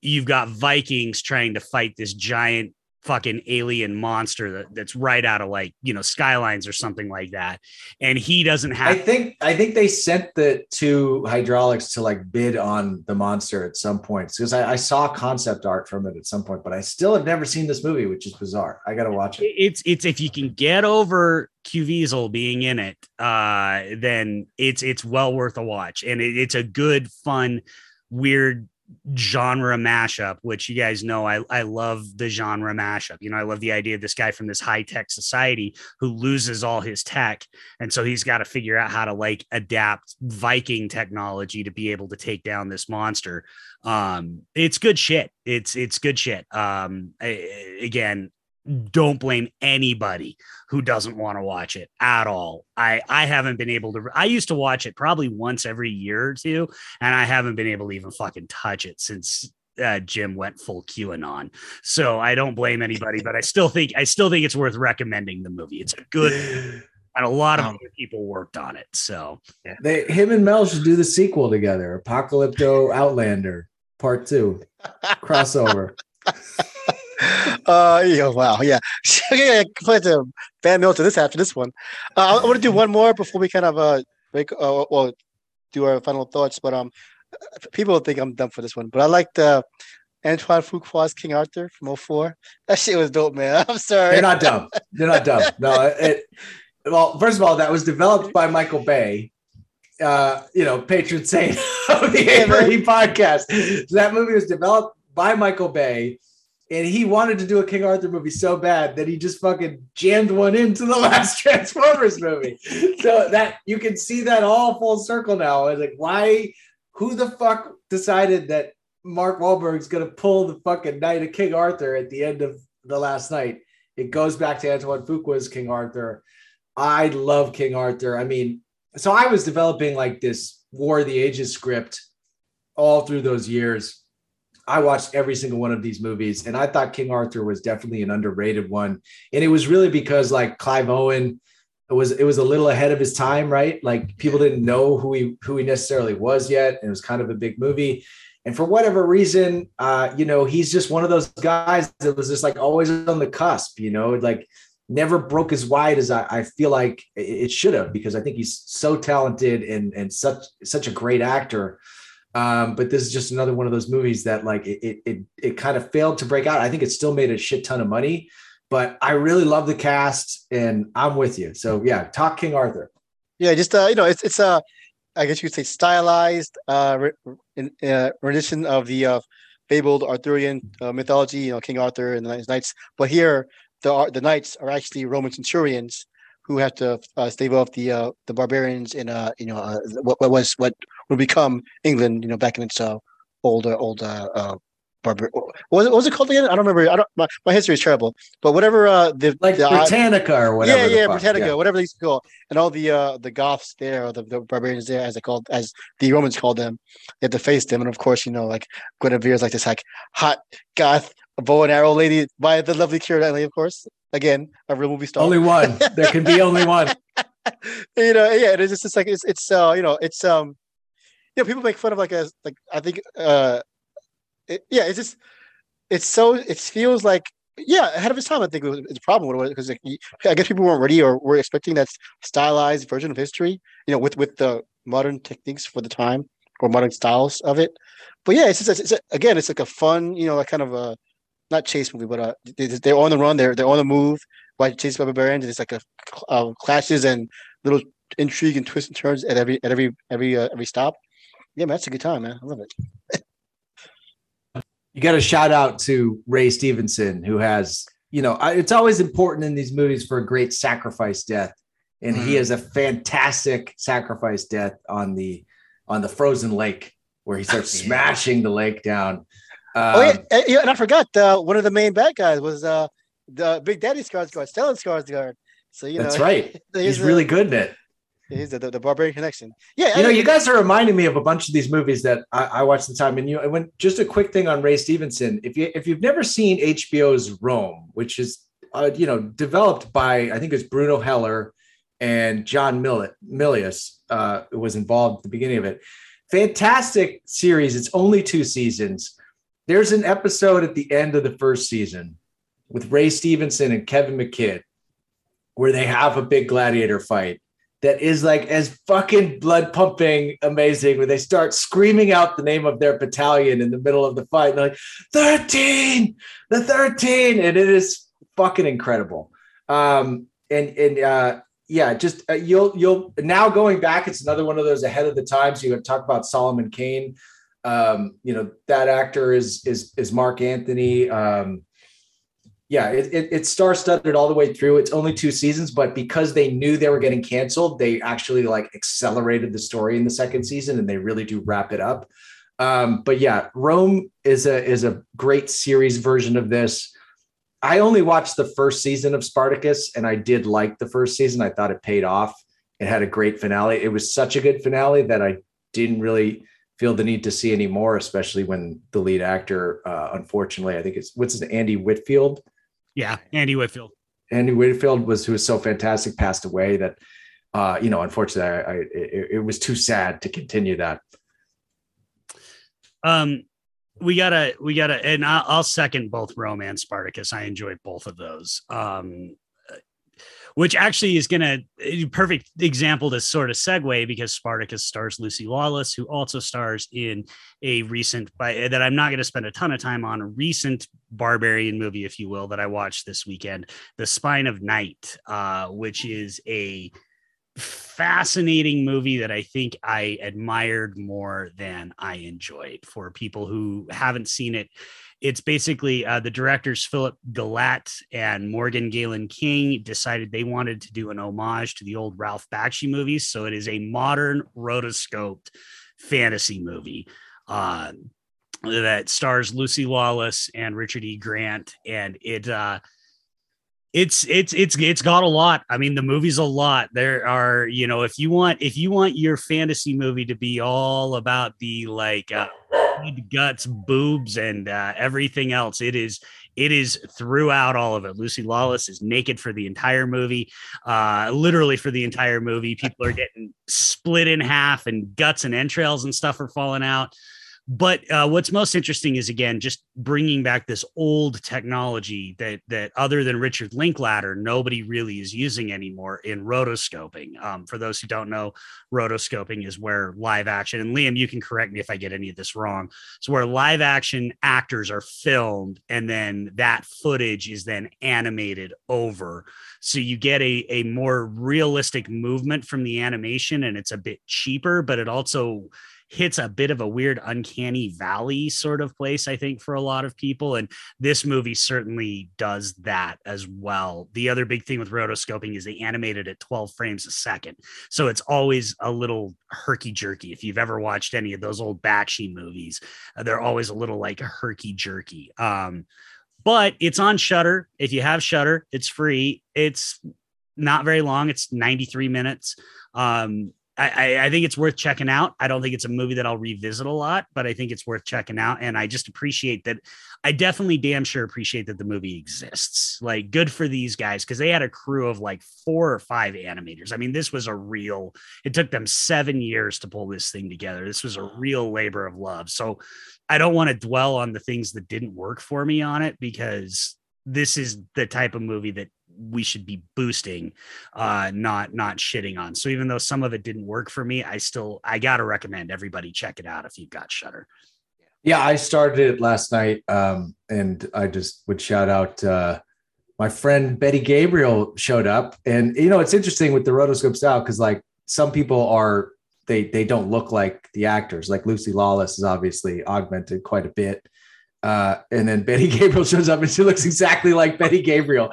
you've got Vikings trying to fight this giant fucking alien monster that, that's right out of like you know skylines or something like that. And he doesn't have i think i think they sent the two Hydraulx to like bid on the monster at some point. Because I, I, saw concept art from it at some point but i still have never seen this movie which is bizarre. I gotta watch it. It's it's if you can get over Caviezel being in it uh then it's it's well worth a watch. And it, it's a good fun weird genre mashup, which you guys know I, I love the genre mashup. You know, I love the idea of this guy from this high tech society who loses all his tech. And so he's got to figure out how to like adapt Viking technology to be able to take down this monster. Um, it's good shit. It's it's good shit. Um, I, again, don't blame anybody who doesn't want to watch it at all. I I haven't been able to. I used to watch it probably once every year or two, and I haven't been able to even fucking touch it since uh, Jim went full QAnon. So I don't blame anybody, but I still think I still think it's worth recommending the movie. It's a good. And a lot of um, other people worked on it. So yeah. they, him and Mel should do the sequel together. Apocalypto Outlander Part Two crossover. uh, yeah, wow, yeah. yeah, put a fan mail to this after this one. Uh, I want to do one more before we kind of uh break. Uh, well, do our final thoughts. But um, people think I'm done for this one. But I like the Antoine Fuqua's King Arthur from 04. That shit was dope, man. I'm sorry. They're not dumb. They're not dumb. No, it. Well, first of all, that was developed by Michael Bay. Uh, you know, patron saint of the yeah, A4E podcast. So that movie was developed by Michael Bay and he wanted to do a King Arthur movie so bad that he just fucking jammed one into the last Transformers movie. So that you can see that all full circle now. It's like, why? Who the fuck decided that Mark Wahlberg's gonna pull the fucking Knight of King Arthur at the end of the last Knight? It goes back to Antoine Fuqua's King Arthur. I love King Arthur. I mean, so I was developing like this War of the Ages script all through those years I watched every single one of these movies, and I thought King Arthur was definitely an underrated one. And it was really because like Clive Owen was it was a little ahead of his time, right? Like people didn't know who he who he necessarily was yet, and it was kind of a big movie. And for whatever reason, uh, you know, he's just one of those guys that was just like always on the cusp, you know, like never broke as wide as I, I feel like it should have because I think he's so talented and and such such a great actor. Um, but this is just another one of those movies that like it, it it it kind of failed to break out. I think it still made a shit ton of money, but I really love the cast and I'm with you. So yeah, talk King Arthur. Yeah, just uh, you know, it's it's a, uh, I guess you could say stylized uh, re- uh rendition of the uh, fabled Arthurian uh, mythology. You know, King Arthur and the knights. But here, the the knights are actually Roman centurions who have to uh, stave off the uh, the barbarians in uh, you know uh, what, what was what would become England, you know, back in its uh, old uh, old uh, uh barbar. What was, it, what was it called again? I don't remember. I don't. My, my history is terrible. But whatever uh, the like the, Britannica or whatever. Yeah, yeah, Britannica, yeah. whatever they used to call, and all the uh the Goths there, or the, the barbarians there, as they called, as the Romans called them, they had to face them, and of course, you know, like Guinevere is like this like hot Goth bow and arrow lady by the lovely Keira Knightley, of course. Again, a real movie star. Only one. there can be only one. you know, yeah, it is just like it's it's uh you know it's um you know people make fun of like a like I think uh it, yeah it's just it's so it feels like yeah ahead of its time I think it was, it's a problem with it because like, I guess people weren't ready or were expecting that stylized version of history you know with with the modern techniques for the time or modern styles of it but yeah it's just it's, it's again it's like a fun you know like kind of a not chase movie, but uh, they, are on the run. They're they're on the move. By chased by barbarians, it's like a uh, clashes and little intrigue and twists and turns at every at every every uh, every stop. Yeah, man, that's a good time, man. I love it. you got a shout out to Ray Stevenson, who has you know I, it's always important in these movies for a great sacrifice death, and mm-hmm. he has a fantastic sacrifice death on the on the frozen lake where he starts smashing the lake down. Um, oh yeah, um, and, and I forgot uh, one of the main bad guys was uh, the Big Daddy Skarsgård, Stellan Skarsgård. So you know, that's right. He's really good in it. He's the, the, the Barbarian Connection. Yeah, You know, I- you guys are reminding me of a bunch of these movies that I, I watched the time. And you, I went just a quick thing on Ray Stevenson. If you if you've never seen HBO's Rome, which is uh, you know developed by I think it's Bruno Heller and John Millet Milius uh, was involved at the beginning of it. Fantastic series. It's only two seasons. There's an episode at the end of the first season with Ray Stevenson and Kevin McKidd where they have a big gladiator fight that is like as fucking blood pumping amazing when they start screaming out the name of their battalion in the middle of the fight. And they're like, 13, the 13. And it is fucking incredible. Um, and, and, uh, yeah, just uh, you'll you'll now going back. It's another one of those ahead of the times. You talk about Solomon Kane. Um, you know that actor is is is Mark Anthony. Um, yeah, it, it, it's star studded all the way through. It's only two seasons, but because they knew they were getting canceled, they actually like accelerated the story in the second season, and they really do wrap it up. Um, but yeah, Rome is a is a great series version of this. I only watched the first season of Spartacus, and I did like the first season. I thought it paid off. It had a great finale. It was such a good finale that I didn't really feel the need to see any more, especially when the lead actor, uh, unfortunately, I think it's what's his Andy Whitfield. Yeah, Andy Whitfield. Andy Whitfield was who was so fantastic, passed away that uh, you know, unfortunately, I, I it, it was too sad to continue that. Um, we gotta, we gotta, and I'll, I'll second both Rome and Spartacus. I enjoyed both of those. Um, which actually is gonna a perfect example to sort of segue because Spartacus stars Lucy Lawless, who also stars in a recent by that I'm not going to spend a ton of time on a recent barbarian movie, if you will, that I watched this weekend, The Spine of Night, uh, which is a fascinating movie that I think I admired more than I enjoyed. For people who haven't seen it, it's basically uh, the directors Philip Gelatt and Morgan Galen King decided they wanted to do an homage to the old Ralph Bakshi movies. So it is a modern rotoscoped fantasy movie. Uh, that stars Lucy Lawless and Richard E. Grant, and it uh, it's it's it's it's got a lot. I mean, the movie's a lot. There are, you know, if you want if you want your fantasy movie to be all about the like uh, guts, boobs, and uh, everything else, it is it is throughout all of it. Lucy Lawless is naked for the entire movie, uh, literally for the entire movie. People are getting split in half, and guts and entrails and stuff are falling out. But uh, what's most interesting is again just bringing back this old technology that that other than Richard Linklater, nobody really is using anymore in rotoscoping. Um, for those who don't know, rotoscoping is where live action and Liam, you can correct me if I get any of this wrong. It's where live action actors are filmed and then that footage is then animated over. So you get a a more realistic movement from the animation, and it's a bit cheaper, but it also hits a bit of a weird uncanny valley sort of place i think for a lot of people and this movie certainly does that as well. The other big thing with rotoscoping is they animated at 12 frames a second so it's always a little herky jerky if you've ever watched any of those old bakshi movies uh, they're always a little like herky jerky um but it's on Shudder. If you have Shudder it's free. It's not very long. It's 93 minutes. Um I, I think it's worth checking out. I don't think it's a movie that I'll revisit a lot, but I think it's worth checking out. And I just appreciate that. I definitely damn sure appreciate that the movie exists. Like, good for these guys because they had a crew of like four or five animators. I mean, this was a real, it took them seven years to pull this thing together. This was a real labor of love. So I don't want to dwell on the things that didn't work for me on it because this is the type of movie that we should be boosting uh not not shitting on. So even though some of it didn't work for me i still i gotta recommend everybody check it out if you've got Shudder Yeah, I started it last night, um, and I just would shout out uh, my friend Betty Gabriel showed up, and you know it's interesting with the rotoscope style because like some people are they they don't look like the actors. Like Lucy Lawless is obviously augmented quite a bit, uh, and then Betty Gabriel shows up and she looks exactly like Betty Gabriel.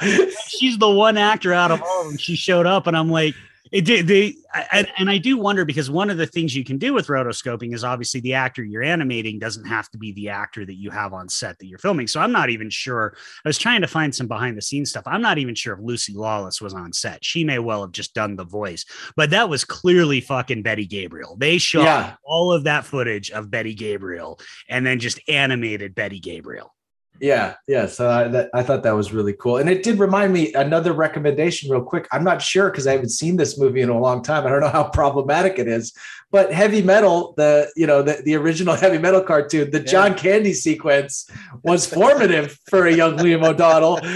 she's the one actor out of all of them she showed up and i'm like It did. They and, and I do wonder because one of the things you can do with rotoscoping is obviously the actor you're animating doesn't have to be the actor that you have on set that you're filming. So I'm not even sure. I was trying to find some behind the scenes stuff. I'm not even sure if Lucy Lawless was on set. She may well have just done the voice, but that was clearly fucking Betty Gabriel. They shot Yeah. all of that footage of Betty Gabriel and then just animated Betty Gabriel. Yeah, yeah. So I, that, I thought that was really cool, and it did remind me another recommendation, real quick. I'm not sure because I haven't seen this movie in a long time. I don't know how problematic it is, but Heavy Metal, the you know the, the original Heavy Metal cartoon, the John Candy sequence was formative for a young Liam O'Donnell.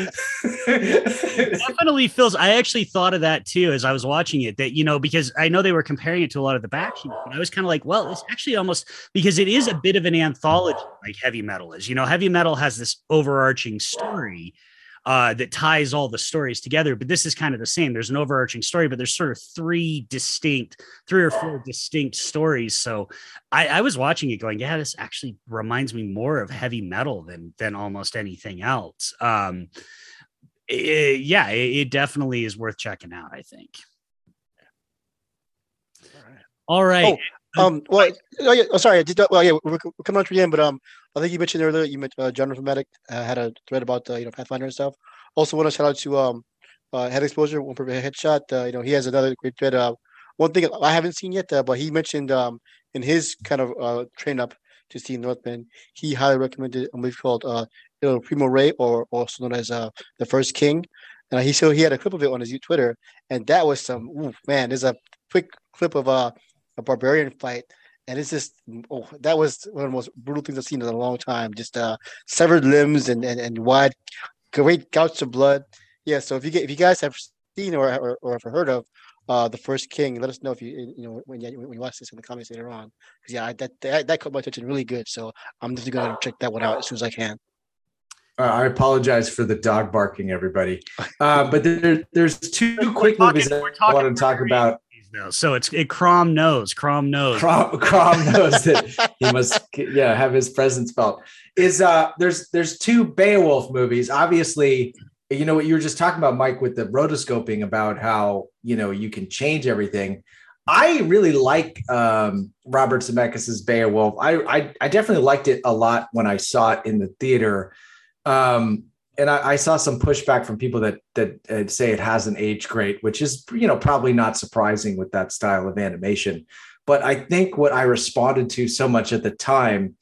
definitely feels i actually thought of that too as i was watching it that you know because i know they were comparing it to a lot of the Bakshis i was kind of like well it's actually almost because it is a bit of an anthology like heavy metal is you know heavy metal has this overarching story uh, that ties all the stories together but this is kind of the same there's an overarching story but there's sort of three distinct three or four distinct stories so I, I was watching it going yeah this actually reminds me more of heavy metal than than almost anything else um it- yeah, it, it definitely is worth checking out. I think. All right. Um, well, oh, yeah, oh, sorry, I did. Well, yeah, we're, we're coming on to the end, but um, I think you mentioned earlier. You mentioned uh, Jonathan Medic uh, had a thread about uh, you know Pathfinder and stuff. Also, want to shout out to um, uh, Head Exposure, one per headshot. Uh, you know, he has another great thread. Uh, one thing I haven't seen yet, uh, but he mentioned um in his kind of uh train up to see Northman, he highly recommended a movie called uh, you know, Primo Re, or also known as uh, the First King. And he so he had a clip of it on his Twitter, and that was some ooh, man. There's a quick clip of uh, a barbarian fight, and it's just oh, that was one of the most brutal things I've seen in a long time. Just uh, severed limbs and and, and wide, great gouts of blood. Yeah. So if you get if you guys have seen or or, or have heard of uh, the First King, let us know if you you know when you when you watch this in the comments later on. Because yeah, I, that, that that caught my attention really good. So I'm definitely gonna check that one out as soon as I can. Uh, I apologize for the dog barking, everybody. Uh, but there, there's two quick talking- movies that I want to talk about. No, so it's it Crom knows. Crom knows. Crom, Crom knows that he must, yeah, have his presence felt. Is uh, there's there's two Beowulf movies. Obviously, you know what you were just talking about, Mike, with the rotoscoping about how you know you can change everything. I really like um, Robert Zemeckis's Beowulf. I, I I definitely liked it a lot when I saw it in the theater. Um, and I, I saw some pushback from people that that uh, say it hasn't aged great, which is you know probably not surprising with that style of animation. But I think what I responded to so much at the time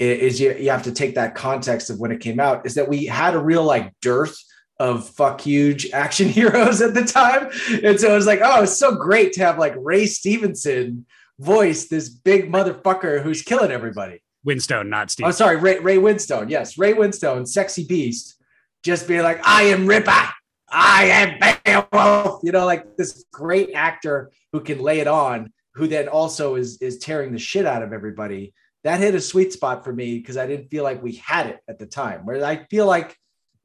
i- is you, you have to take that context of when it came out is that we had a real like dearth of fuck huge action heroes at the time. And so it was like, oh, it's so great to have like Ray Stevenson voice this big motherfucker who's killing everybody. Winstone, not Steve. Oh, sorry, Ray, Ray Winstone. Yes, Ray Winstone, sexy beast, just being like, I am Ripper. I am Beowulf. You know, like this great actor who can lay it on, who then also is is tearing the shit out of everybody. That hit a sweet spot for me because I didn't feel like we had it at the time. Where I feel like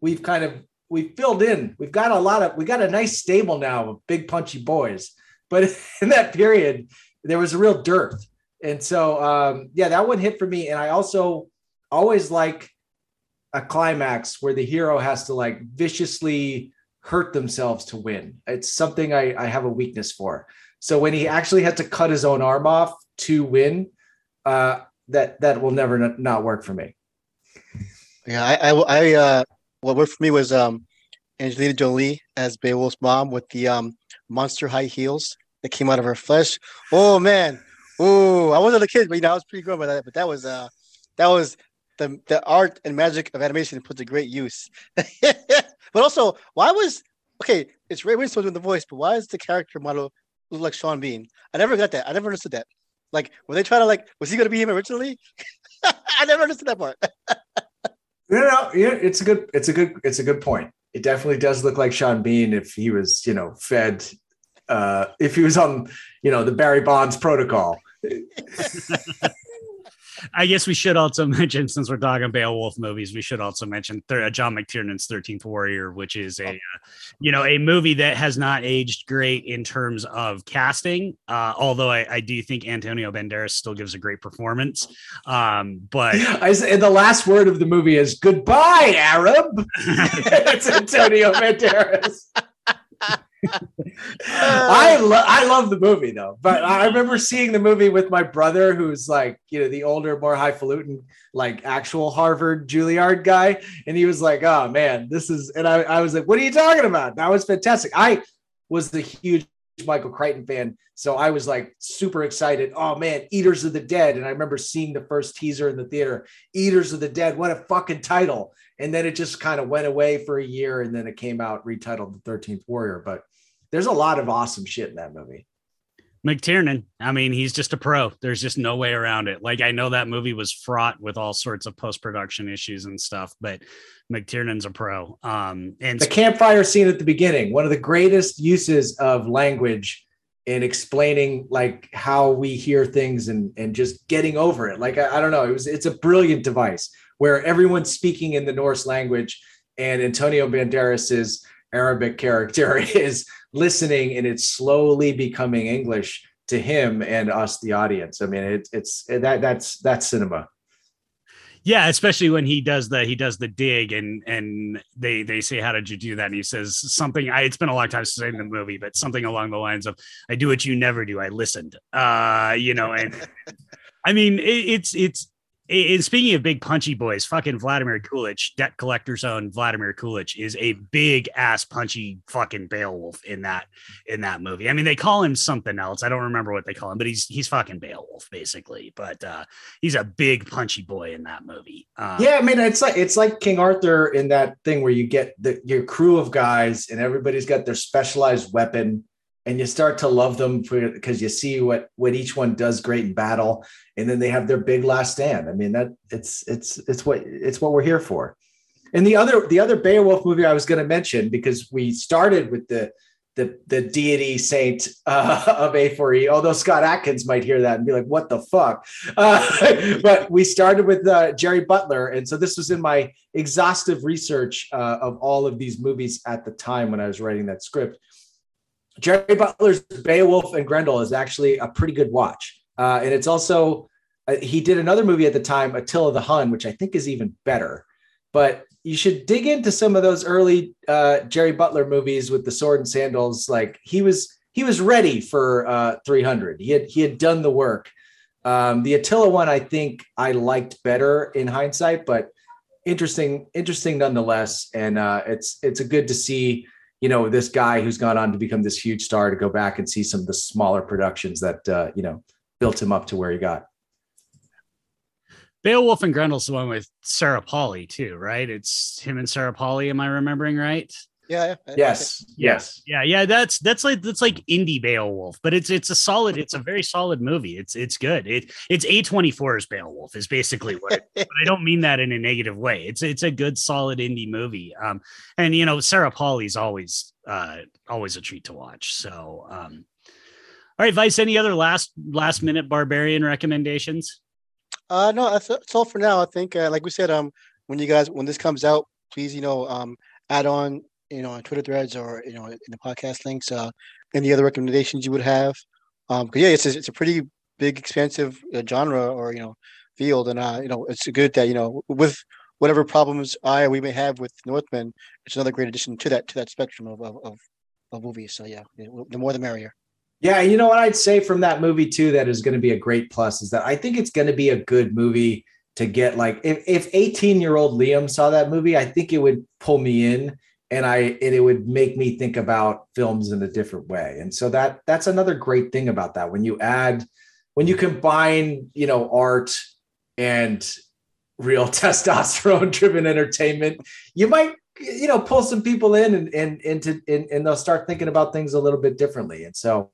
we've kind of we've filled in. We've got a lot of we got a nice stable now of big punchy boys. But in that period, there was a real dearth. And so, um, yeah, that one hit for me. And I also always like a climax where the hero has to like viciously hurt themselves to win. It's something I, I have a weakness for. So when he actually had to cut his own arm off to win, uh, that that will never n- not work for me. Yeah, I, I, I uh, what worked for me was um, Angelina Jolie as Beowulf's mom with the um monster high heels that came out of her flesh. Oh man, oh, I wasn't a kid, but you know I was pretty grown by that. But that was uh, that was the the art and magic of animation put to great use. but also, why was okay? It's Ray Winstone doing the voice, but why is the character model look like Sean Bean? I never got that. I never understood that. Like, were they trying to like? Was he going to be him originally? I never understood that part. No, no, yeah, it's a good, it's a good, it's a good point. It definitely does look like Sean Bean if he was, you know, fed, uh, if he was on, you know, the Barry Bonds protocol. I guess we should also mention, since we're talking Beowulf movies, we should also mention Thir- uh, John McTiernan's Thirteenth Warrior, which is a, uh, you know, a movie that has not aged great in terms of casting. Uh, although I, I do think Antonio Banderas still gives a great performance. Um, but I the last word of the movie is goodbye, Arab. it's Antonio Banderas. I uh. lo- I love the movie though, but I remember seeing the movie with my brother, who's like you know the older, more highfalutin, like actual Harvard Juilliard guy, and he was like, "Oh man, this is," and I, I was like, "What are you talking about?" That was fantastic. I was the huge Michael Crichton fan, so I was like super excited. Oh man, Eaters of the Dead, and I remember seeing the first teaser in the theater. Eaters of the Dead, what a fucking title! And then it just kind of went away for a year, and then it came out retitled The Thirteenth Warrior, but there's a lot of awesome shit in that movie. McTiernan, I mean, he's just a pro. There's just no way around it. Like I know that movie was fraught with all sorts of post-production issues and stuff, but McTiernan's a pro. Um and the campfire scene at the beginning, one of the greatest uses of language in explaining like how we hear things and and just getting over it. Like I, I don't know, it was it's a brilliant device where everyone's speaking in the Norse language and Antonio Banderas's Arabic character is listening and it's slowly becoming English to him and us, the audience. I mean, it, it's that that's that's cinema. Yeah, especially when he does the he does the dig and and they they say how did you do that and he says something I it's been a long time since I've seen the movie but something along the lines of I do what you never do I listened uh you know and I mean it, it's it's and speaking of big punchy boys, fucking Vladimir Kulich, debt collector's own Vladimir Kulich, is a big ass punchy fucking Beowulf in that in that movie. I mean, they call him something else. I don't remember what they call him, but he's he's fucking Beowulf basically. But uh, he's a big punchy boy in that movie. Um, yeah, I mean, it's like it's like King Arthur in that thing where you get the your crew of guys and everybody's got their specialized weapon and you start to love them because you see what what each one does great in battle and then they have their big last stand i mean that it's it's it's what it's what we're here for and the other the other beowulf movie i was going to mention because we started with the the, the deity saint uh, of A4E, although Scott Adkins might hear that and be like, what the fuck? Uh, but we started with uh, Gerry Butler. And so this was in my exhaustive research uh, of all of these movies at the time when I was writing that script. Gerry Butler's Beowulf and Grendel is actually a pretty good watch. Uh, and it's also, uh, he did another movie at the time, Attila the Hun, which I think is even better. But you should dig into some of those early uh, Gerry Butler movies with the sword and sandals. Like he was, he was ready for uh, 300. He had, he had done the work. Um, the Attila one, I think I liked better in hindsight, but interesting, interesting nonetheless. And uh, it's, it's a good to see you know this guy who's gone on to become this huge star to go back and see some of the smaller productions that uh, you know built him up to where he got. Beowulf and Grendel's the one with Sarah Polley too, right? It's him and Sarah Polley. Am I remembering right? Yeah. Yes. Yes. Yeah. Yeah. That's that's like that's like indie Beowulf, but it's it's a solid. It's a very solid movie. It's it's good. It it's a 24's Beowulf is basically what. It, but I don't mean that in a negative way. It's it's a good solid indie movie. Um, and you know Sarah Polley's always uh always a treat to watch. So um, all right, Vice. Any other last last minute barbarian recommendations? Uh, no, that's, that's all for now. I think, uh, like we said, um, when you guys when this comes out, please, you know, um, add on you know, on Twitter threads or you know in the podcast links. Uh, any other recommendations you would have? Um, yeah, it's a, it's a pretty big, expansive uh, genre or you know field, and uh, you know it's good that you know with whatever problems I we may have with Northman, it's another great addition to that to that spectrum of of, of, of movies. So yeah, the more the merrier. Yeah, you know what I'd say from that movie too that is going to be a great plus is that I think it's going to be a good movie to get like if if 18 year old Liam saw that movie, I think it would pull me in and I and it would make me think about films in a different way. And so that that's another great thing about that. When you add, when you combine, you know, art and real testosterone driven entertainment, you might you know pull some people in and and into and, and they'll start thinking about things a little bit differently. And so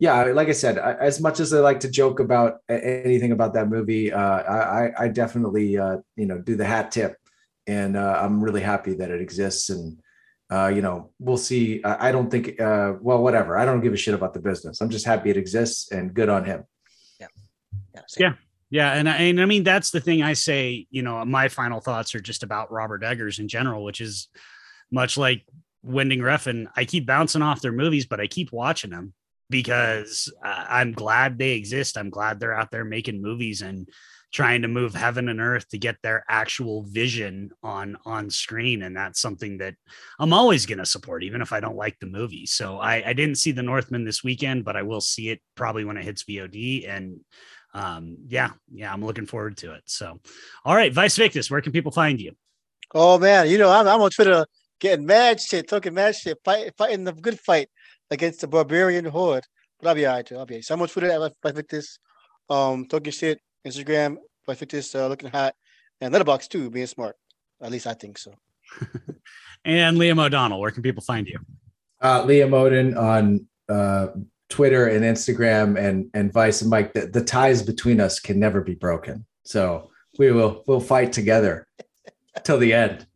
yeah, like I said, as much as I like to joke about anything about that movie, uh, I, I definitely uh, you know do the hat tip and uh, I'm really happy that it exists. And uh, you know, we'll see. I, I don't think. Uh, well, whatever. I don't give a shit about the business. I'm just happy it exists, and good on him. Yeah. Yeah. Yeah. Yeah, and I, and I mean that's the thing I say. You know, my final thoughts are just about Robert Eggers in general, which is much like Winding Refn. I keep bouncing off their movies, but I keep watching them because uh, I'm glad they exist. I'm glad they're out there making movies and trying to move heaven and earth to get their actual vision on on screen. And that's something that i'm always going to support even if i don't like the movie. So I, I didn't see the northman this weekend but i will see it probably when it hits vod and um, yeah yeah i'm looking forward to it. So all right vice victus where can people find you? Oh man, you know I'm, I'm on Twitter getting mad shit, talking mad shit, fight, fighting the good fight against the barbarian horde. But I'll be all right. Too. I'll be. Right. So I'm on Twitter at Vice Victus, um, talking shit. Instagram Vice Victus, uh, looking hot, and Letterboxd too, being smart. At least I think so. and Liam O'Donnell, where can people find you? Uh, Liam Odin on uh, Twitter and Instagram, and and Vice and Mike. The, the ties between us can never be broken. So we will we'll fight together till the end.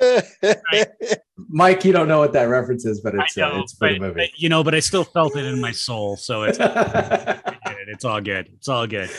Mike, you don't know what that reference is, but it's uh, know, uh, it's for the movie. you know, but I still felt it in my soul, so it's it's all good. It's all good.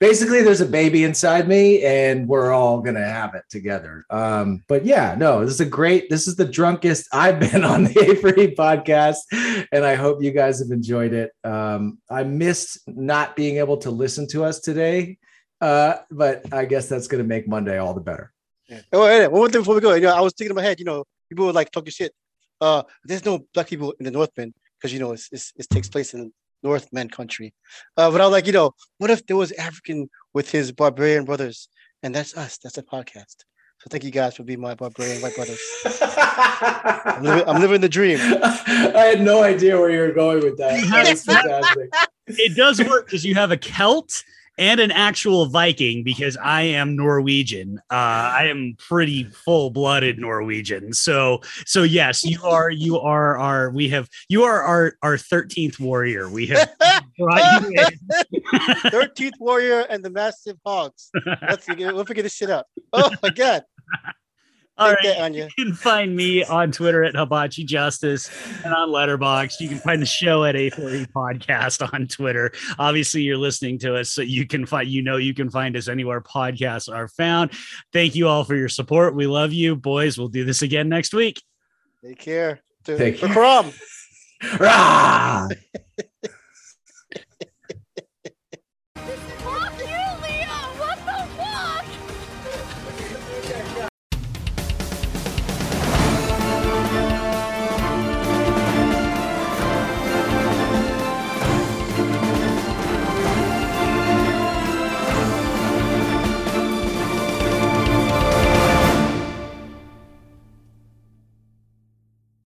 Basically, there's a baby inside me, and we're all gonna have it together. Um, but yeah, no, this is a great. This is the drunkest I've been on the A4E podcast, and I hope you guys have enjoyed it. Um, I missed not being able to listen to us today, uh, but I guess that's gonna make Monday all the better. Yeah. Oh, yeah. One more thing before we go. You know, I was thinking in my head. You know, people would like talk your shit. Uh, there's no black people in the Northman because you know it's, it's, it takes place in Northman country. Uh, but I was like, you know, what if there was African with his barbarian brothers, and that's us. That's a podcast. So thank you guys for being my barbarian white brothers. I'm, living, I'm, living, the dream. I had no idea where you were going with that. That's fantastic. It does work because you have a Celt and an actual Viking because I am Norwegian. Uh, I am pretty full blooded Norwegian. So, so yes, you are. You are our. We have. You are our our thirteenth warrior. We have Thirteenth warrior and the massive hogs. Let's we'll figure this shit out. Oh my god. All right, you can find me on Twitter at Hibachi Justice and on Letterboxd. You can find the show at A4E Podcast on Twitter. Obviously, you're listening to us, so you can find you know you can find us anywhere podcasts are found. Thank you all for your support. We love you, boys. We'll do this again next week. Take care. Take care.